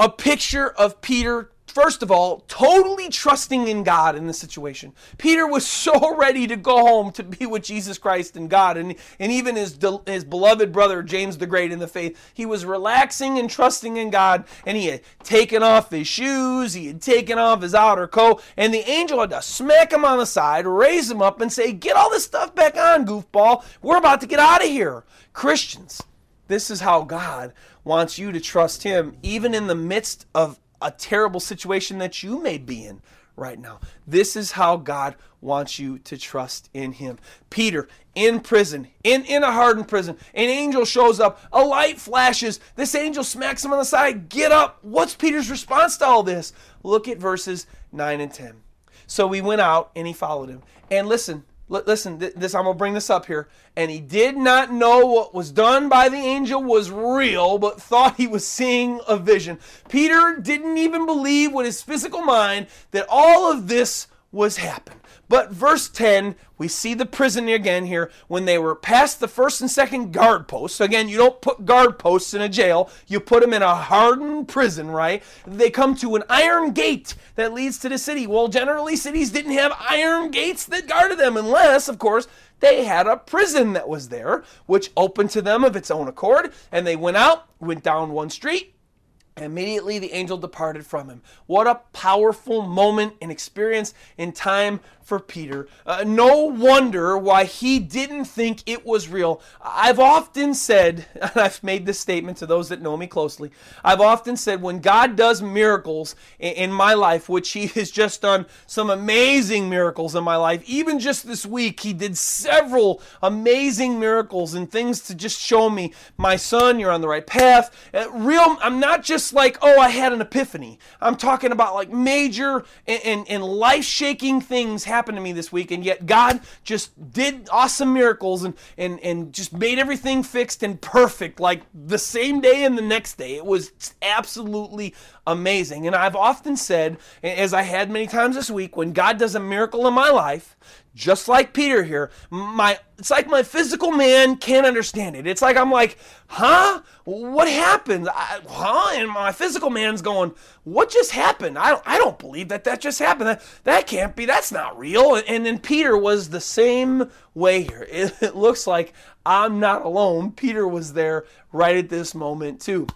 a picture of Peter first of all, totally trusting in God in this situation. Peter was so ready to go home to be with Jesus Christ and God, and, and even his, his beloved brother, James the Great, in the faith. He was relaxing and trusting in God, and he had taken off his shoes, he had taken off his outer coat, and the angel had to smack him on the side, raise him up, and say, Get all this stuff back on, goofball. We're about to get out of here. Christians, this is how God wants you to trust Him, even in the midst of a terrible situation that you may be in right now. This is how God wants you to trust in Him. Peter, in prison, in, in a hardened prison, an angel shows up, a light flashes, this angel smacks him on the side, get up. What's Peter's response to all this? Look at verses 9 and 10. So we went out and he followed him. And listen, listen, this I'm gonna bring this up here. And he did not know what was done by the angel was real, but thought he was seeing a vision. Peter didn't even believe with his physical mind that all of this was happening. But verse 10, we see the prison again here when they were past the first and second guard posts. Again, you don't put guard posts in a jail, you put them in a hardened prison, right? They come to an iron gate that leads to the city. Well, generally, cities didn't have iron gates that guarded them, unless, of course, they had a prison that was there, which opened to them of its own accord. And they went out, went down one street, Immediately the angel departed from him. What a powerful moment and experience in time for Peter. Uh, no wonder why he didn't think it was real. I've often said, and I've made this statement to those that know me closely, I've often said when God does miracles in, in my life, which he has just done some amazing miracles in my life, even just this week, he did several amazing miracles and things to just show me, my son, you're on the right path. Uh, real, I'm not just like, oh, I had an epiphany. I'm talking about like major and, and, and life shaking things happened to me this week, and yet God just did awesome miracles and, and, and just made everything fixed and perfect like the same day and the next day. It was absolutely amazing. And I've often said, as I had many times this week, when God does a miracle in my life, just like Peter here, my it's like my physical man can't understand it. It's like I'm like, huh? What happened? I, huh? And my physical man's going, what just happened? I don't, I don't believe that that just happened. That, that can't be. That's not real. And then Peter was the same way here. It, it looks like I'm not alone. Peter was there right at this moment too.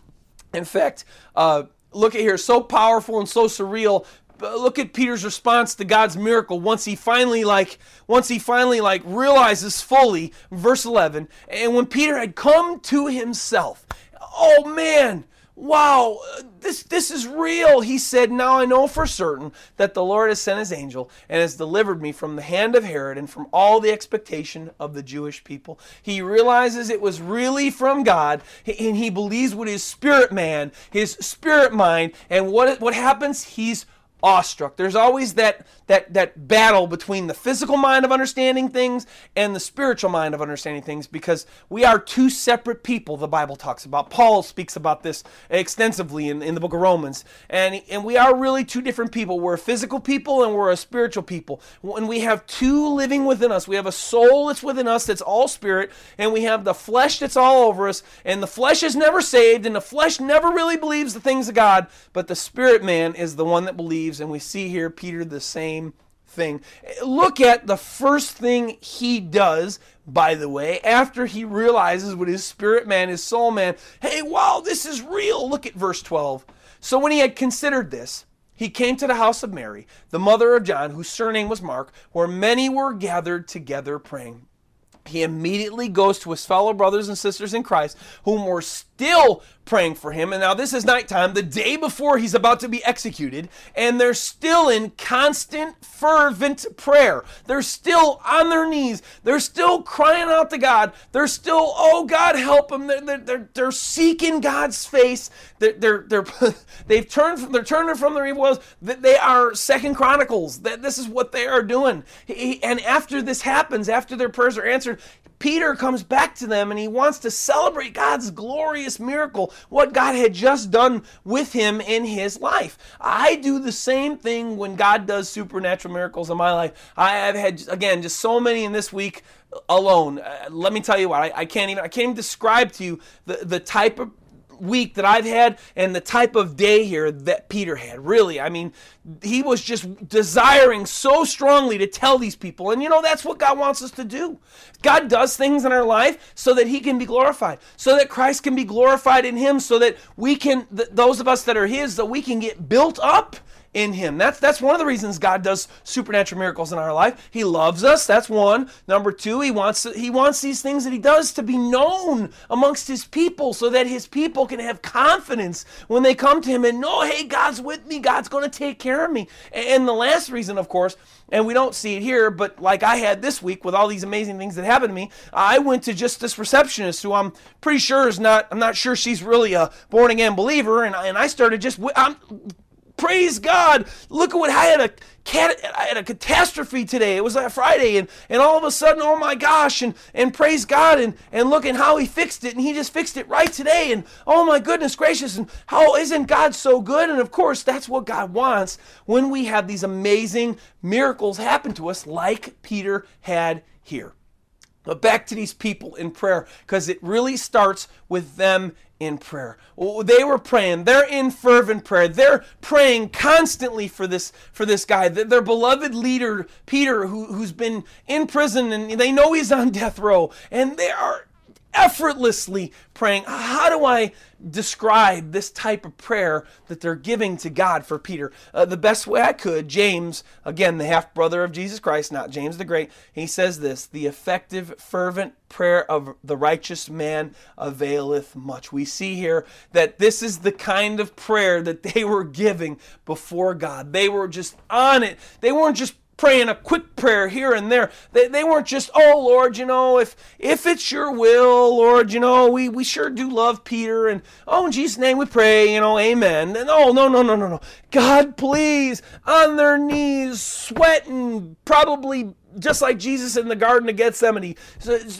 In fact, uh, look at here, so powerful and so surreal look at Peter's response to God's miracle once he finally like once he finally like realizes fully verse 11 and when Peter had come to himself oh man wow this this is real. He said now I know for certain that the Lord has sent his angel and has delivered me from the hand of Herod and from all the expectation of the Jewish people. He realizes it was really from God and he believes with his spirit man his spirit mind and what what happens? He's awestruck. There's always that that that battle between the physical mind of understanding things and the spiritual mind of understanding things because we are two separate people the bible talks about. Paul speaks about this extensively in, in the book of romans. And and we are really two different people. We're a physical people and we're a spiritual people. And we have two living within us we have a soul that's within us that's all spirit and we have the flesh that's all over us and the flesh is never saved and the flesh never really believes the things of god but the spirit man is the one that believes and we see here peter the same thing. Look at the first thing he does, by the way, after he realizes what his spirit man, his soul man, hey, wow, this is real. Look at verse 12. So when he had considered this, he came to the house of Mary, the mother of John, whose surname was Mark, where many were gathered together praying. He immediately goes to his fellow brothers and sisters in Christ, whom were still praying for him. And now this is nighttime, the day before he's about to be executed, and they're still in constant, fervent prayer. They're still on their knees. They're still crying out to God. They're still, oh God, help them. They're, they're, they're, seeking God's face. They're, they're, they're, they've turned from, they're turning from their evil ways. They are Second Chronicles. This is what they are doing. And after this happens, after their prayers are answered, Peter comes back to them and he wants to celebrate God's glorious miracle, what God had just done with him in his life. I do the same thing when God does supernatural miracles in my life. I have had, again, just so many in this week alone. Uh, let me tell you what, I, I, can't even, I can't even describe to you the, the type of week that I've had and the type of day here that Peter had. Really, I mean, he was just desiring so strongly to tell these people. And you know, that's what God wants us to do. God does things in our life so that he can be glorified, so that Christ can be glorified in him, so that we can, th- those of us that are his, that we can get built up in him. That's that's one of the reasons God does supernatural miracles in our life. He loves us. That's one. Number 2, he wants he wants these things that he does to be known amongst his people so that his people can have confidence when they come to him and know, "Hey, God's with me. God's going to take care of me." And the last reason, of course, and we don't see it here, but like I had this week with all these amazing things that happened to me, I went to just this receptionist who I'm pretty sure is not, I'm not sure she's really a born again believer, and, and I started just, I'm Praise God. Look at what I had a cat I had a catastrophe today. It was a Friday and, and all of a sudden, oh my gosh, and, and praise God and, and look at how he fixed it. And he just fixed it right today. And oh my goodness gracious, and how isn't God so good? And of course, that's what God wants when we have these amazing miracles happen to us, like Peter had here. But back to these people in prayer, because it really starts with them in prayer. They were praying. They're in fervent prayer. They're praying constantly for this for this guy. Their beloved leader Peter, who, who's been in prison, and they know he's on death row, and they are effortlessly praying. How do I describe this type of prayer that they're giving to God for Peter? Uh, the best way I could, James, again, the half brother of Jesus Christ, not James the Great, he says this the effective, fervent prayer of the righteous man availeth much. We see here that this is the kind of prayer that they were giving before God. They were just on it. They weren't just praying a quick prayer here and there. They, they weren't just, oh Lord, you know, if if it's your will, Lord, you know, we, we sure do love Peter and oh in Jesus' name we pray, you know, amen. And oh no no no no no. God please on their knees, sweating, probably just like Jesus in the Garden of Gethsemane,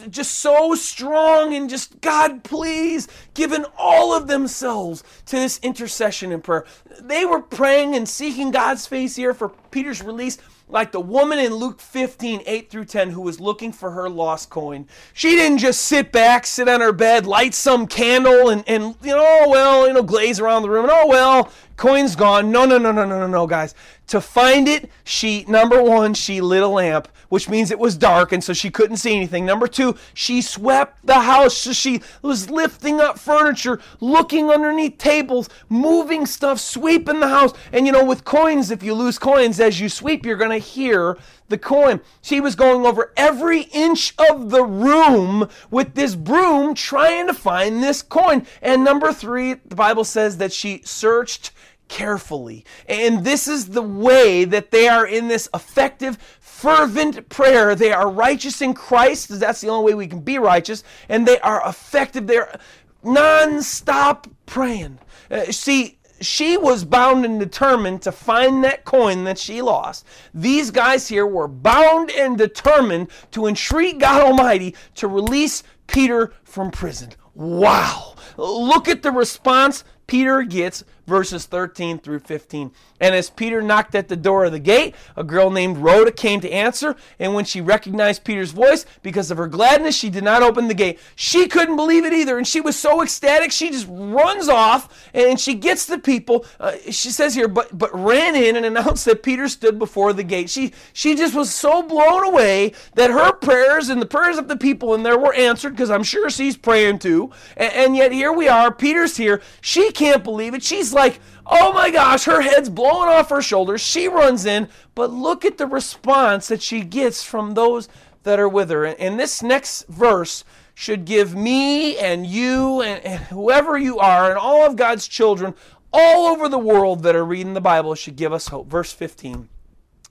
just so strong and just, God, please, giving all of themselves to this intercession and prayer. They were praying and seeking God's face here for Peter's release like the woman in Luke 15, 8 through 10, who was looking for her lost coin. She didn't just sit back, sit on her bed, light some candle, and, and you know, oh, well, you know, glaze around the room, and oh, well, coin's gone. No, no, no, no, no, no, no, guys. To find it, she, number one, she lit a lamp, which means it was dark, and so she couldn't see anything. Number two, she swept the house. So she was lifting up furniture, looking underneath tables, moving stuff, sweeping the house. And you know, with coins, if you lose coins as you sweep, you're going to hear the coin. She was going over every inch of the room with this broom trying to find this coin. And number three, the Bible says that she searched carefully. And this is the way that they are in this effective, fervent prayer. They are righteous in Christ, because that's the only way we can be righteous, and they are effective. They're non-stop praying. Uh, see, she was bound and determined to find that coin that she lost. These guys here were bound and determined to entreat God Almighty to release Peter from prison. Wow. Look at the response Peter gets verses 13 through 15. And as Peter knocked at the door of the gate, a girl named Rhoda came to answer. And when she recognized Peter's voice, because of her gladness, she did not open the gate. She couldn't believe it either. And she was so ecstatic, she just runs off and she gets the people. Uh, she says here, but, but ran in and announced that Peter stood before the gate. She, she just was so blown away that her prayers and the prayers of the people in there were answered because I'm sure she's praying too. And, and yet here we are. Peter's here. She can't believe it. She's like, oh my gosh, her head's blowing off her shoulders. She runs in, but look at the response that she gets from those that are with her. And this next verse should give me and you and, and whoever you are and all of God's children all over the world that are reading the Bible should give us hope. Verse 15.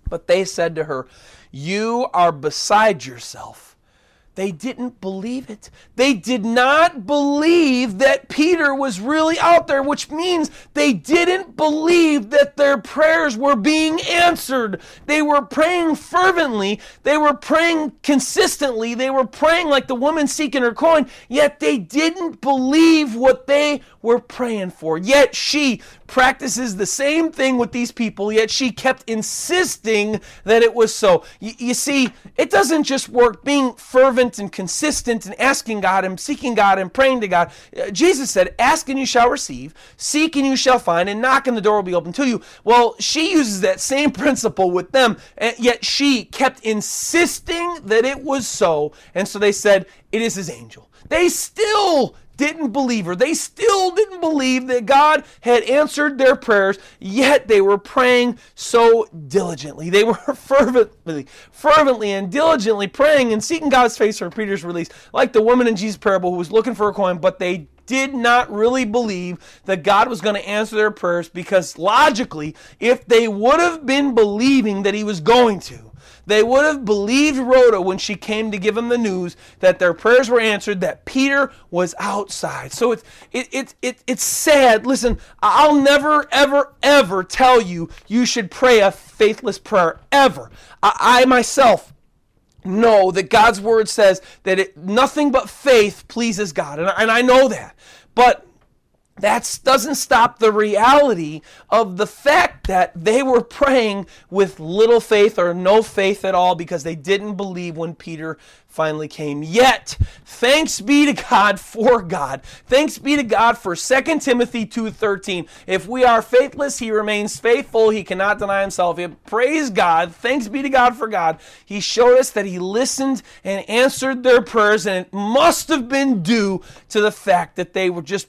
But they said to her, You are beside yourself. They didn't believe it. They did not believe that Peter was really out there, which means they didn't believe that their prayers were being answered. They were praying fervently, they were praying consistently, they were praying like the woman seeking her coin, yet they didn't believe what they were praying for. Yet she, practices the same thing with these people, yet she kept insisting that it was so. You, you see, it doesn't just work being fervent and consistent and asking God and seeking God and praying to God. Uh, Jesus said, Ask and you shall receive, seek and you shall find, and knock and the door will be open to you. Well, she uses that same principle with them, and yet she kept insisting that it was so. And so they said, It is his angel. They still didn't believe her. They still didn't believe that God had answered their prayers, yet they were praying so diligently. They were fervently, fervently and diligently praying and seeking God's face for Peter's release, like the woman in Jesus' parable who was looking for a coin, but they did not really believe that God was going to answer their prayers because logically, if they would have been believing that He was going to, they would have believed Rhoda when she came to give them the news that their prayers were answered, that Peter was outside. So it's it, it, it, it's sad. Listen, I'll never, ever, ever tell you you should pray a faithless prayer, ever. I, I myself know that God's word says that it, nothing but faith pleases God. And, and I know that. But that doesn't stop the reality of the fact that they were praying with little faith or no faith at all because they didn't believe when Peter finally came. Yet, thanks be to God for God. Thanks be to God for 2 Timothy 2:13. If we are faithless, he remains faithful. He cannot deny himself. Praise God. Thanks be to God for God. He showed us that he listened and answered their prayers and it must have been due to the fact that they were just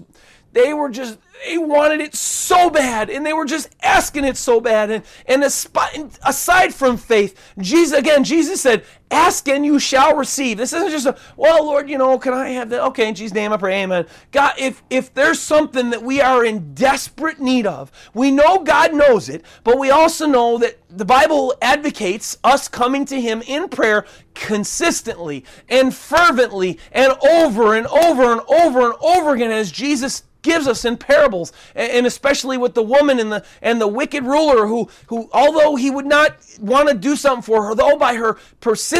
they were just they wanted it so bad and they were just asking it so bad and and aside from faith jesus again jesus said ask and you shall receive. This isn't just a well lord you know can i have that okay in jesus name i pray amen. God if if there's something that we are in desperate need of we know god knows it but we also know that the bible advocates us coming to him in prayer consistently and fervently and over and over and over and over again as jesus gives us in parables, and especially with the woman and the and the wicked ruler who who although he would not want to do something for her, though by her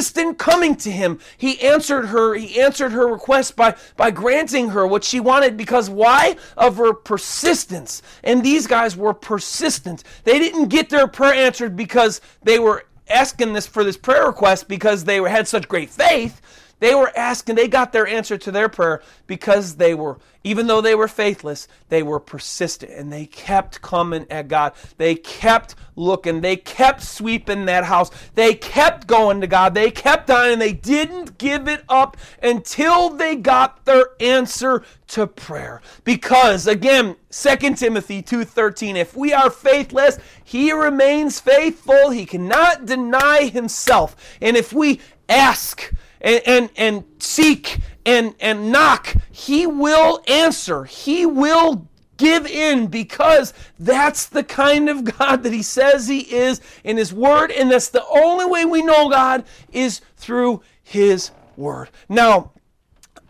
persistent coming to him, he answered her, he answered her request by by granting her what she wanted because why? Of her persistence. And these guys were persistent. They didn't get their prayer answered because they were asking this for this prayer request because they had such great faith they were asking, they got their answer to their prayer because they were, even though they were faithless, they were persistent and they kept coming at God. They kept looking. They kept sweeping that house. They kept going to God. They kept on and they didn't give it up until they got their answer to prayer. Because again, 2 Timothy 2:13, if we are faithless, he remains faithful. He cannot deny himself. And if we ask, and, and, and seek and, and knock, he will answer. He will give in because that's the kind of God that he says he is in his word. And that's the only way we know God is through his word. Now,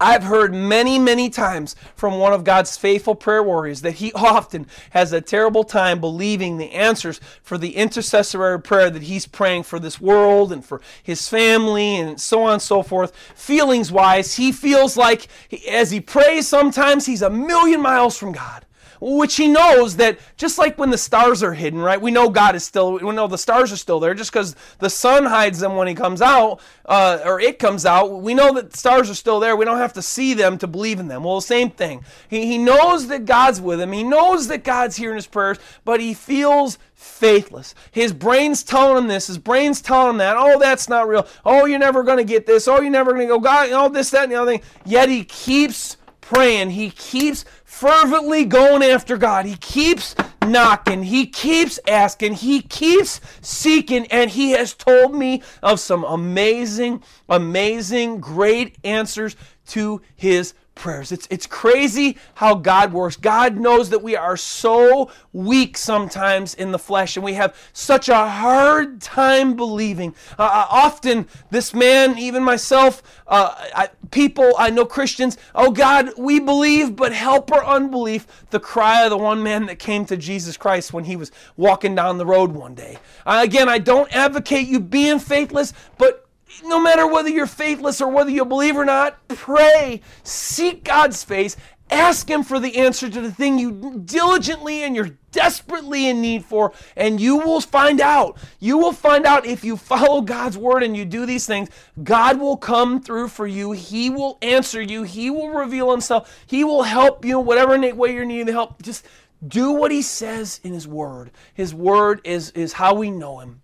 I've heard many, many times from one of God's faithful prayer warriors that he often has a terrible time believing the answers for the intercessory prayer that he's praying for this world and for his family and so on and so forth. Feelings wise, he feels like as he prays, sometimes he's a million miles from God which he knows that just like when the stars are hidden, right? We know God is still, we know the stars are still there just because the sun hides them when he comes out uh, or it comes out. We know that stars are still there. We don't have to see them to believe in them. Well, same thing. He, he knows that God's with him, he knows that God's hearing his prayers, but he feels faithless. His brain's telling him this, his brain's telling him that. Oh, that's not real. Oh, you're never going to get this. Oh, you're never going to go, God, you know, this, that, and the other thing. Yet he keeps praying. He keeps fervently going after God. He keeps knocking. He keeps asking. He keeps seeking. And He has told me of some amazing, amazing, great answers to His prayers. It's, it's crazy how God works. God knows that we are so weak sometimes in the flesh and we have such a hard time believing. Uh, uh often, this man, even myself, uh, I, people, I know Christians, oh God, we believe, but help our unbelief. The cry of the one man that came to Jesus Christ when he was walking down the road one day. Uh, again, I don't advocate you being faithless, but no matter whether you're faithless or whether you believe or not, pray, seek God's face, Ask Him for the answer to the thing you diligently and you're desperately in need for, and you will find out. You will find out if you follow God's word and you do these things, God will come through for you. He will answer you. He will reveal Himself. He will help you, in whatever way you're needing help. Just do what He says in His word. His word is, is how we know Him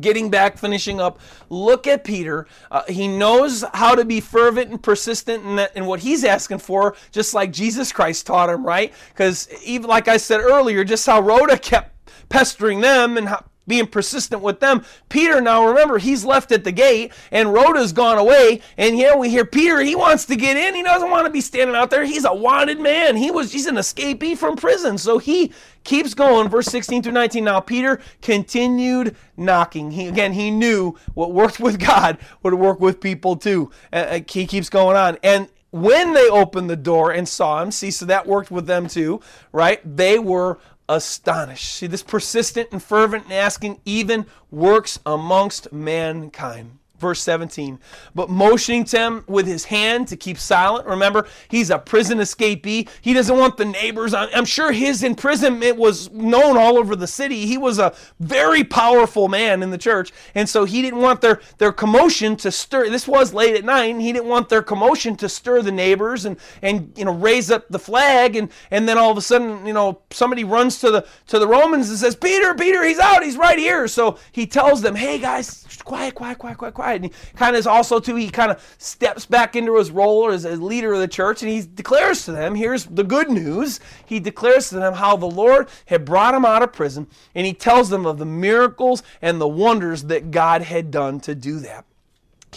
getting back, finishing up, look at Peter. Uh, he knows how to be fervent and persistent in, that, in what he's asking for, just like Jesus Christ taught him, right? Because even like I said earlier, just how Rhoda kept pestering them and how, being persistent with them. Peter, now remember, he's left at the gate and Rhoda's gone away. And here we hear Peter, he wants to get in. He doesn't want to be standing out there. He's a wanted man. He was he's an escapee from prison. So he keeps going, verse 16 through 19. Now Peter continued knocking. He again he knew what worked with God would work with people too. Uh, he keeps going on. And when they opened the door and saw him, see, so that worked with them too, right? They were astonished. See, this persistent and fervent and asking even works amongst mankind verse 17. But motioning to him with his hand to keep silent. Remember, he's a prison escapee. He doesn't want the neighbors. I'm sure his imprisonment was known all over the city. He was a very powerful man in the church. And so he didn't want their, their commotion to stir. This was late at night. He didn't want their commotion to stir the neighbors and, and you know, raise up the flag. And, and then all of a sudden, you know, somebody runs to the, to the Romans and says, Peter, Peter, he's out. He's right here. So he tells them, hey guys, quiet, quiet, quiet, quiet, quiet. And he kind of is also too, he kind of steps back into his role as a leader of the church and he declares to them, here's the good news. He declares to them how the Lord had brought him out of prison and he tells them of the miracles and the wonders that God had done to do that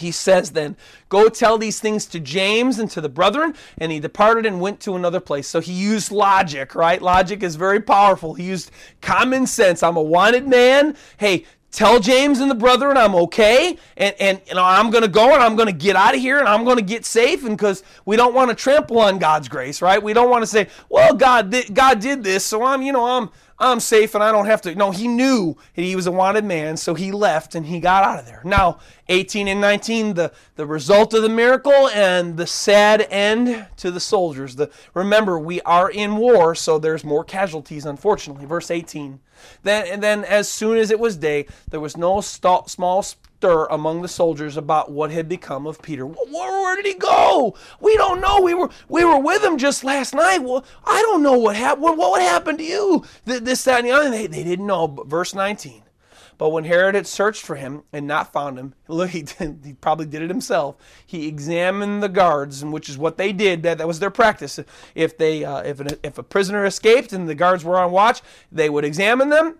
he says then, Go tell these things to James and to the brethren. And he departed and went to another place. So he used logic, right? Logic is very powerful. He used common sense. I'm a wanted man. Hey, tell James and the brethren I'm okay and and you know I'm going to go and I'm going to get out of here and I'm going to get safe and cuz we don't want to trample on God's grace, right? We don't want to say, "Well, God God did this, so I'm, you know, I'm I'm safe and I don't have to." No, he knew that he was a wanted man, so he left and he got out of there. Now, 18 and 19, the the result of the miracle and the sad end to the soldiers. The remember, we are in war, so there's more casualties unfortunately. Verse 18. Then, and then, as soon as it was day, there was no st- small stir among the soldiers about what had become of Peter. Where, where, did he go? We don't know. We were we were with him just last night. Well, I don't know what happened. What, what happened to you? This, that, and the other. They, they didn't know. But verse 19. But when Herod had searched for him and not found him, look, he, did, he probably did it himself. He examined the guards, which is what they did. That, that was their practice. If they, uh, if, an, if a prisoner escaped and the guards were on watch, they would examine them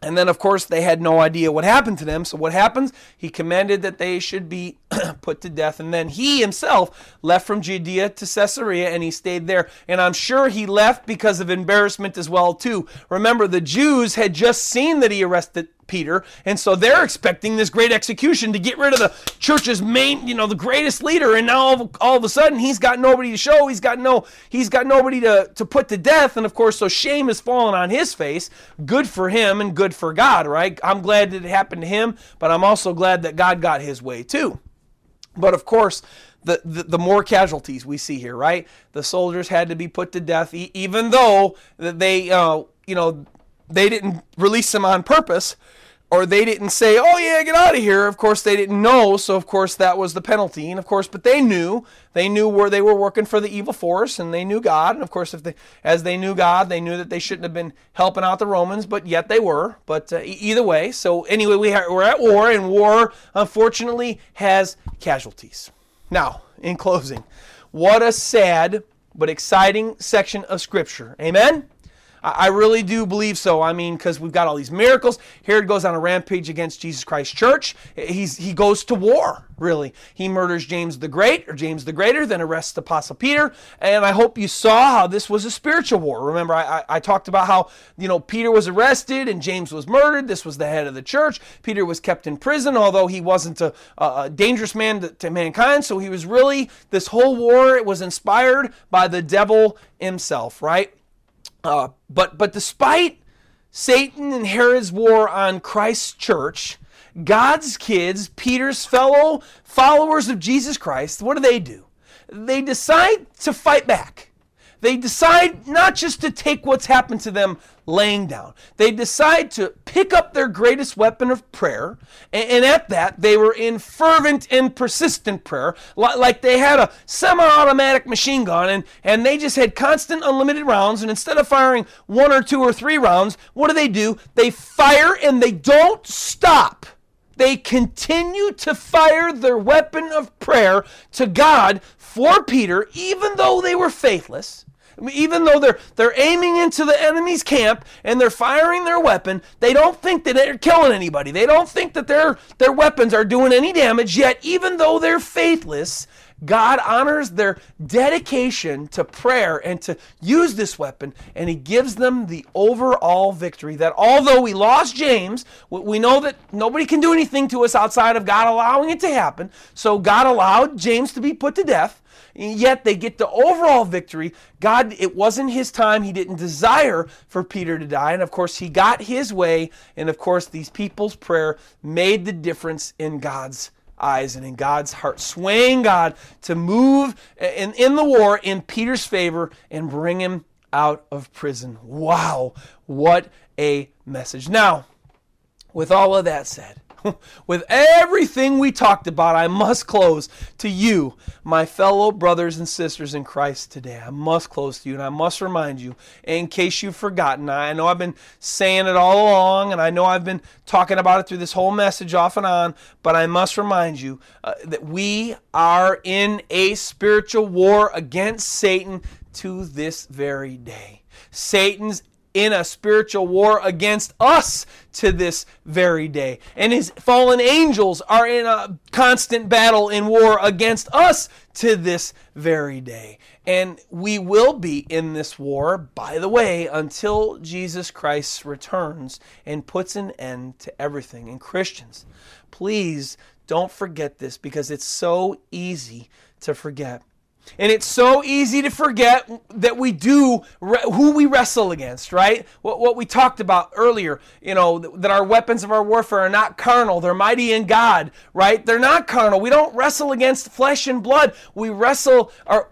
and then, of course, they had no idea what happened to them. So, what happens? He commanded that they should be put to death. And then he himself left from Judea to Caesarea and he stayed there. And I'm sure he left because of embarrassment as well, too. Remember, the Jews had just seen that he arrested Peter. And so they're expecting this great execution to get rid of the church's main, you know, the greatest leader. And now all, all of a sudden he's got nobody to show. He's got no, he's got nobody to, to put to death. And of course, so shame has fallen on his face. Good for him and good for God, right? I'm glad that it happened to him, but I'm also glad that God got his way too. But of course, the, the, the, more casualties we see here, right? The soldiers had to be put to death, e- even though they, uh, you know, they didn't release them on purpose or they didn't say, "Oh yeah, get out of here." Of course, they didn't know, so of course that was the penalty. And of course, but they knew. They knew where they were working for the evil force, and they knew God. And of course, if they, as they knew God, they knew that they shouldn't have been helping out the Romans, but yet they were. But uh, either way, so anyway, we ha- we're at war, and war unfortunately has casualties. Now, in closing, what a sad but exciting section of Scripture. Amen. I really do believe so. I mean, because we've got all these miracles. Herod goes on a rampage against Jesus Christ Church. He's, he goes to war, really. He murders James the Great, or James the Greater, then arrests Apostle Peter. And I hope you saw how this was a spiritual war. Remember, I, I, I talked about how, you know, Peter was arrested and James was murdered. This was the head of the church. Peter was kept in prison, although he wasn't a, a dangerous man to, to mankind. So he was really, this whole war, it was inspired by the devil himself, right? Uh, but but despite Satan and Herod's war on Christ's church, God's kids, Peter's fellow followers of Jesus Christ, what do they do? They decide to fight back. They decide not just to take what's happened to them laying down. They decide to pick up their greatest weapon of prayer, and, at that, they were in fervent and persistent prayer, like they had a semi automatic machine gun, and, and they just had constant unlimited rounds. And instead of firing one or two or three rounds, what do they do? They fire and they don't stop. They continue to fire their weapon of prayer to God for Peter, even though they were faithless even though they're they're aiming into the enemy's camp and they're firing their weapon, they don't think that they're killing anybody. They don't think that their their weapons are doing any damage. Yet, even though they're faithless, God honors their dedication to prayer and to use this weapon, and He gives them the overall victory. That although we lost James, we know that nobody can do anything to us outside of God allowing it to happen. So God allowed James to be put to death yet they get the overall victory. God, it wasn't his time. He didn't desire for Peter to die. And of course, he got his way. And of course, these people's prayer made the difference in God's eyes and in God's heart, swaying God to move in, in the war in Peter's favor and bring him out of prison. Wow, what a message. Now, with all of that said, With everything we talked about, I must close to you, my fellow brothers and sisters in Christ today. I must close to you, and I must remind you, in case you've forgotten. I know I've been saying it all along, and I know I've been talking about it through this whole message off and on, but I must remind you uh, that we are in a spiritual war against Satan to this very day. Satan's in a spiritual war against us to this very day. And his fallen angels are in a constant battle in war against us to this very day. And we will be in this war, by the way, until Jesus Christ returns and puts an end to everything. And Christians, please don't forget this because it's so easy to forget. And it's so easy to forget that we do who we wrestle against, right? What, what we talked about earlier, you know, that our weapons of our warfare are not carnal, they're mighty in God, right? They're not carnal. We don't wrestle against flesh and blood. We wrestle our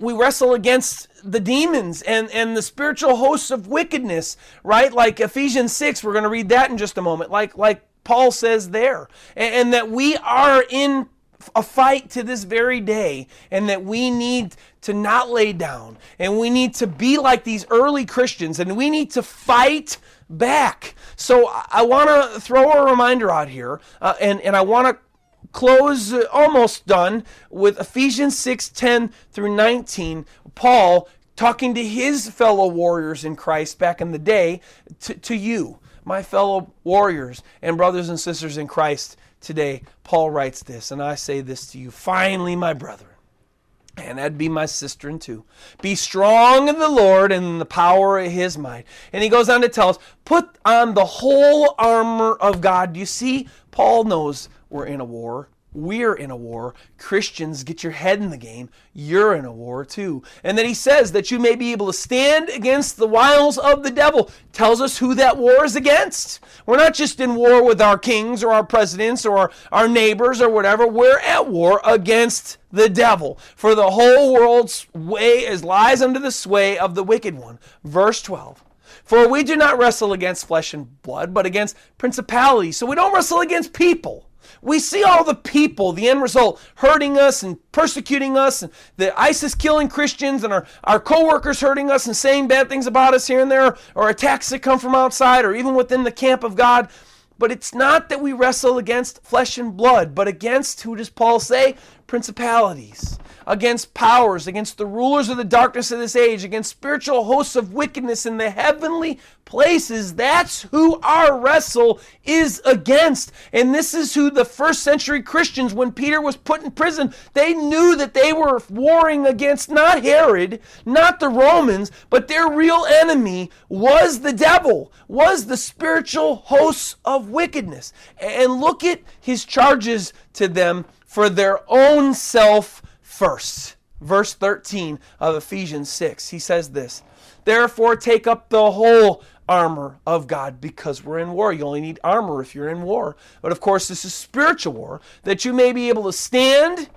we wrestle against the demons and, and the spiritual hosts of wickedness, right? Like Ephesians 6, we're going to read that in just a moment, like, like Paul says there. And, and that we are in a fight to this very day, and that we need to not lay down, and we need to be like these early Christians, and we need to fight back. So I want to throw a reminder out here, uh, and, and I want to close uh, almost done with Ephesians 6 10 through 19. Paul talking to his fellow warriors in Christ back in the day to, to you, my fellow warriors and brothers and sisters in Christ today, Paul writes this, and I say this to you finally, my brethren, and that'd be my sister and too. Be strong in the Lord and in the power of his might. And he goes on to tell us, put on the whole armor of God. You see? Paul knows we're in a war. We're in a war. Christians, get your head in the game. You're in a war too. And then he says that you may be able to stand against the wiles of the devil. Tells us who that war is against. We're not just in war with our kings or our presidents or our neighbors or whatever. We're at war against the devil. For the whole world's way is lies under the sway of the wicked one. Verse 12. For we do not wrestle against flesh and blood, but against principalities. So we don't wrestle against people we see all the people, the end result, hurting us and persecuting us, and the ISIS killing Christians, and our, our co-workers hurting us and saying bad things about us here and there, or attacks that come from outside, or even within the camp of God. But it's not that we wrestle against flesh and blood, but against, who does Paul say? Principalities against powers, against the rulers of the darkness of this age, against spiritual hosts of wickedness in the heavenly places. That's who our wrestle is against. And this is who the first century Christians, when Peter was put in prison, they knew that they were warring against not Herod, not the Romans, but their real enemy was the devil, was the spiritual hosts of wickedness. And look at his charges to them for their own self first. Verse 13 of Ephesians 6, he says this Therefore, take up the whole armor of God because we're in war. You only need armor if you're in war. But of course, this is spiritual war, that you may be able to stand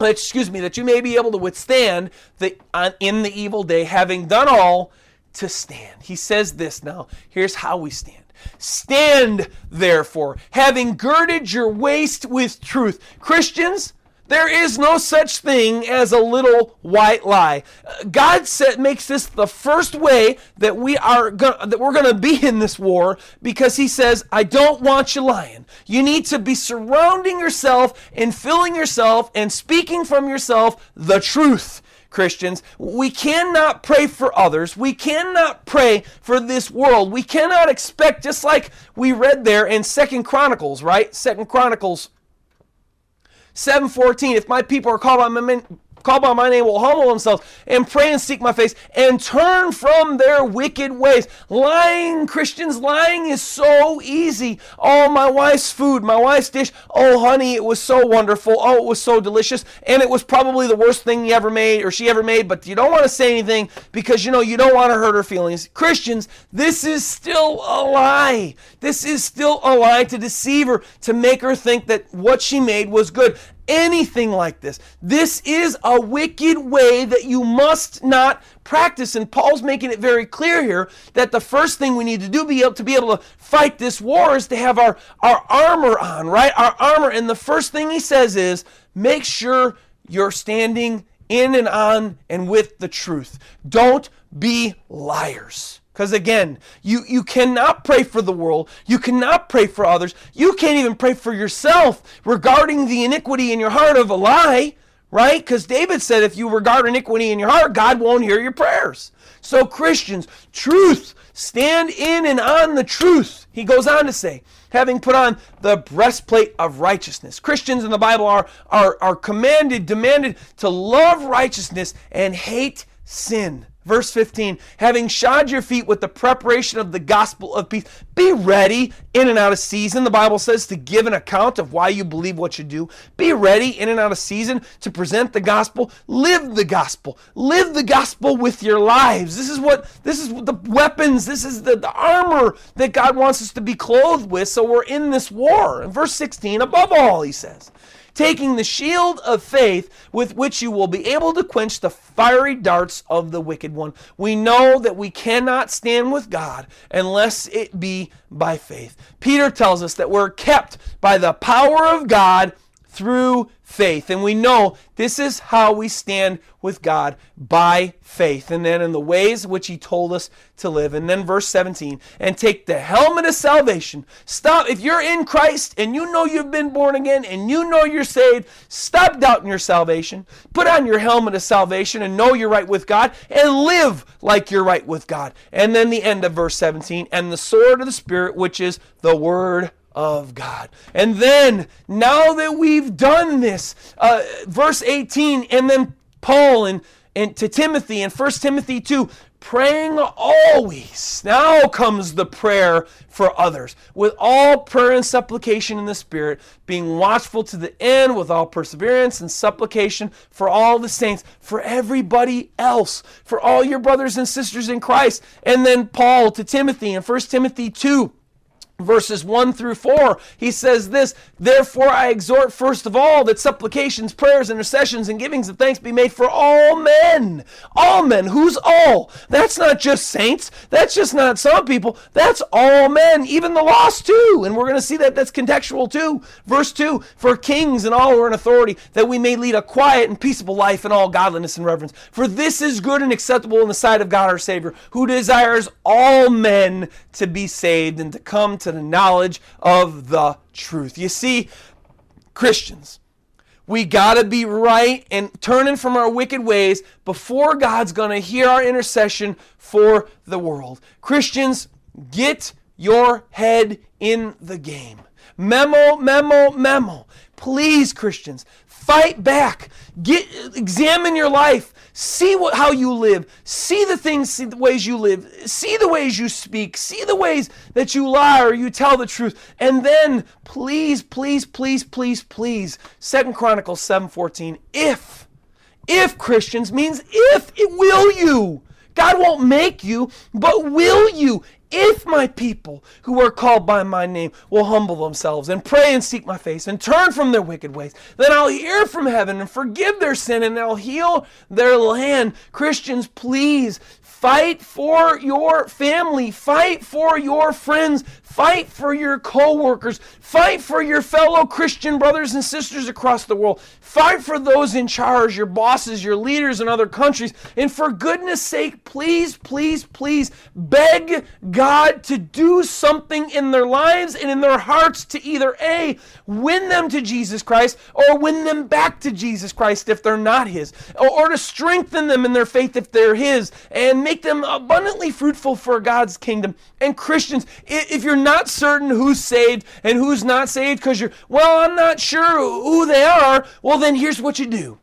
excuse me, that you may be able to withstand the uh, in the evil day, having done all to stand. He says this now. Here's how we stand. Stand therefore, having girded your waist with truth. Christians, there is no such thing as a little white lie. God said, makes this the first way that we are go- that we're going to be in this war because He says, "I don't want you lying. You need to be surrounding yourself and filling yourself and speaking from yourself the truth." Christians, we cannot pray for others. We cannot pray for this world. We cannot expect, just like we read there in Second Chronicles, right? Second Chronicles 7:14 If my people are called by my call by my name will humble themselves and pray and seek my face and turn from their wicked ways. Lying, Christians, lying is so easy. Oh, my wife's food, my wife's dish. Oh, honey, it was so wonderful. Oh, it was so delicious. And it was probably the worst thing you ever made or she ever made, but you don't want to say anything because you know you don't want to hurt her feelings. Christians, this is still a lie. This is still a lie to deceive her, to make her think that what she made was good anything like this. This is a wicked way that you must not practice. And Paul's making it very clear here that the first thing we need to do be able to be able to fight this war is to have our, our armor on, right? Our armor. And the first thing he says is make sure you're standing in and on and with the truth. Don't be liars. Because again, you, you cannot pray for the world. You cannot pray for others. You can't even pray for yourself regarding the iniquity in your heart of a lie, right? Because David said if you regard iniquity in your heart, God won't hear your prayers. So, Christians, truth, stand in and on the truth. He goes on to say, having put on the breastplate of righteousness. Christians in the Bible are, are, are commanded, demanded to love righteousness and hate sin. Verse 15, having shod your feet with the preparation of the gospel of peace, be ready in and out of season. The Bible says to give an account of why you believe what you do. Be ready in and out of season to present the gospel. Live the gospel. Live the gospel with your lives. This is what, this is the weapons, this is the, the armor that God wants us to be clothed with. So we're in this war. In verse 16, above all, he says, taking the shield of faith with which you will be able to quench the fiery darts of the wicked one. We know that we cannot stand with God unless it be by faith. Peter tells us that we're kept by the power of God through faith. And we know this is how we stand with God by faith. And then in the ways which He told us to live. And then verse 17, and take the helmet of salvation. Stop. If you're in Christ and you know you've been born again and you know you're saved, stop doubting your salvation. Put on your helmet of salvation and know you're right with God and live like you're right with God. And then the end of verse 17, and the sword of the Spirit, which is the Word of God. And then, now that we've done this, uh, verse 18, and then Paul and, and to Timothy in 1 Timothy 2, praying always. Now comes the prayer for others. With all prayer and supplication in the Spirit, being watchful to the end with all perseverance and supplication for all the saints, for everybody else, for all your brothers and sisters in Christ. And then Paul to Timothy in 1 Timothy 2 verses 1 through 4, he says this Therefore I exhort first of all that supplications, prayers, intercessions, and givings of thanks be made for all men. All men. Who's all? That's not just saints. That's just not some people. That's all men, even the lost too. And we're going to see that that's contextual too. Verse 2 For kings and all who are in authority, that we may lead a quiet and peaceable life in all godliness and reverence. For this is good and acceptable in the sight of God our Savior, who desires all men to be saved and to come to the knowledge of the truth. You see, Christians, we got to be right and turning from our wicked ways before God's going to hear our intercession for the world. Christians, get your head in the game. Memo, memo, memo. Please, Christians, fight back. Get examine your life. See what, how you live. See the things, see the ways you live. See the ways you speak. See the ways that you lie or you tell the truth. And then, please, please, please, please, please, Second Chronicles 7:14. If, if Christians means if it will you. God won't make you, but will you? If my people who are called by my name will humble themselves and pray and seek my face and turn from their wicked ways, then I'll hear from heaven and forgive their sin and I'll heal their land. Christians, please fight for your family, fight for your friends, Fight for your co-workers. Fight for your fellow Christian brothers and sisters across the world. Fight for those in charge, your bosses, your leaders in other countries. And for goodness sake, please, please, please beg God to do something in their lives and in their hearts to either A, win them to Jesus Christ or win them back to Jesus Christ if they're not His, or, to strengthen them in their faith if they're His, and make them abundantly fruitful for God's kingdom. And Christians, if you're not certain who's saved and who's not saved because you're, well, I'm not sure who they are, well, then here's what you do.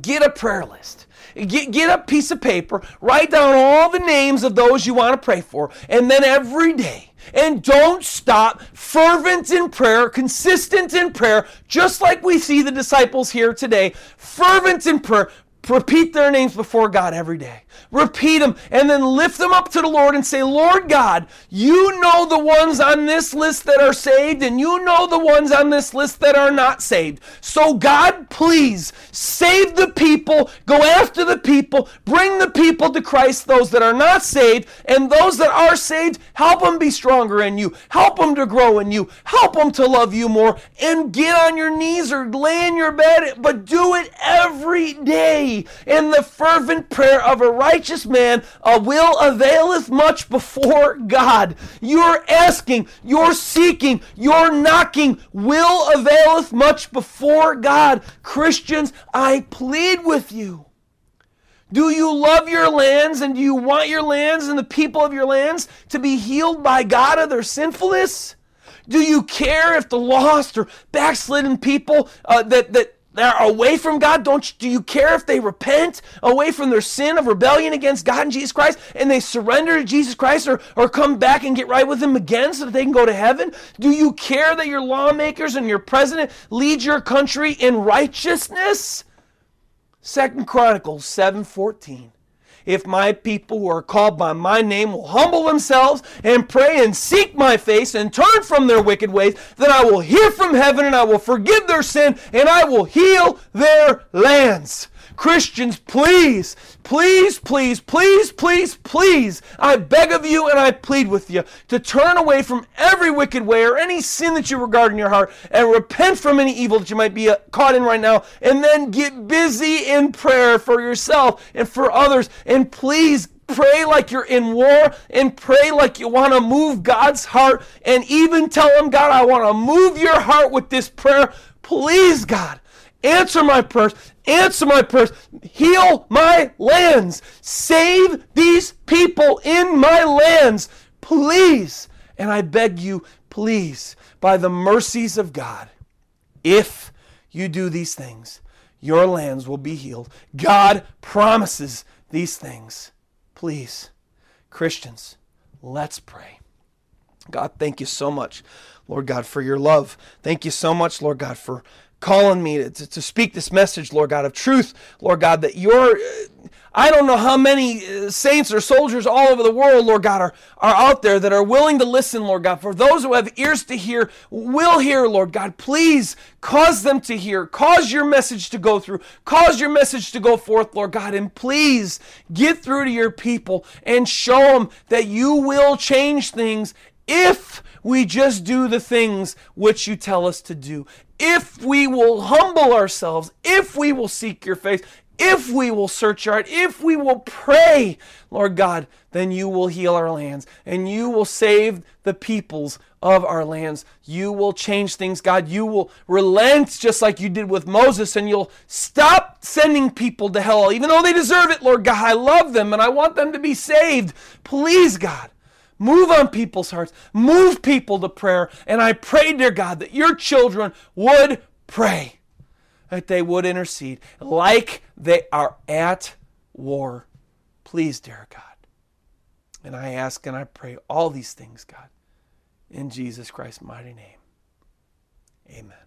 Get a prayer list. Get, get a piece of paper, write down all the names of those you want to pray for, and then every day, and don't stop, fervent in prayer, consistent in prayer, just like we see the disciples here today, fervent in prayer. Repeat their names before God every day repeat them, and then lift them up to the Lord and say, Lord God, you know the ones on this list that are saved, and you know the ones on this list that are not saved. So, God, please save the people, go after the people, bring the people to Christ, those that are not saved, and those that are saved, help them be stronger in you, help them to grow in you, help them to love you more, and get on your knees or lay in your bed, but do it every day in the fervent prayer of a righteous man uh, will availeth much before God. You're asking, you're seeking, you're knocking, will availeth much before God. Christians, I plead with you. Do you love your lands and do you want your lands and the people of your lands to be healed by God of their sinfulness? Do you care if the lost or backslidden people uh, that, that they're away from God. Don't do you care if they repent away from their sin of rebellion against God and Jesus Christ and they surrender to Jesus Christ or, or come back and get right with Him again so that they can go to heaven? Do you care that your lawmakers and your president lead your country in righteousness? Second Chronicles 7:14 if my people who are called by my name will humble themselves and pray and seek my face and turn from their wicked ways, then I will hear from heaven and I will forgive their sin and I will heal their lands. Christians, please, please, please, please, please, please, I beg of you and I plead with you to turn away from every wicked way or any sin that you regard in your heart and repent from any evil that you might be uh, caught in right now and then get busy in prayer for yourself and for others. And please pray like you're in war and pray like you want to move God's heart and even tell him, God, I want to move your heart with this prayer. Please, God, answer my prayers Answer my prayers. Heal my lands. Save these people in my lands. Please. And I beg you, please, by the mercies of God, if you do these things, your lands will be healed. God promises these things. Please, Christians, let's pray. God, thank you so much, Lord God, for your love. Thank you so much, Lord God, for calling me to, to, speak this message, Lord God, of truth, Lord God, that you're. I don't know how many uh, saints or soldiers all over the world, Lord God, are, are out there that are willing to listen, Lord God. For those who have ears to hear, will hear, Lord God. Please cause them to hear. Cause your message to go through. Cause your message to go forth, Lord God. And please get through to your people and show them that you will change things if we just do the things which you tell us to do if we will humble ourselves, if we will seek your face, if we will search your heart, if we will pray, Lord God, then you will heal our lands and you will save the peoples of our lands. You will change things, God. You will relent just like you did with Moses and you'll stop sending people to hell, even though they deserve it, Lord God. I love them and I want them to be saved. Please, God, Move on people's hearts. Move people to prayer. And I pray, dear God, that your children would pray, that they would intercede like they are at war. Please, dear God. And I ask and I pray all these things, God, in Jesus Christ's mighty name. Amen.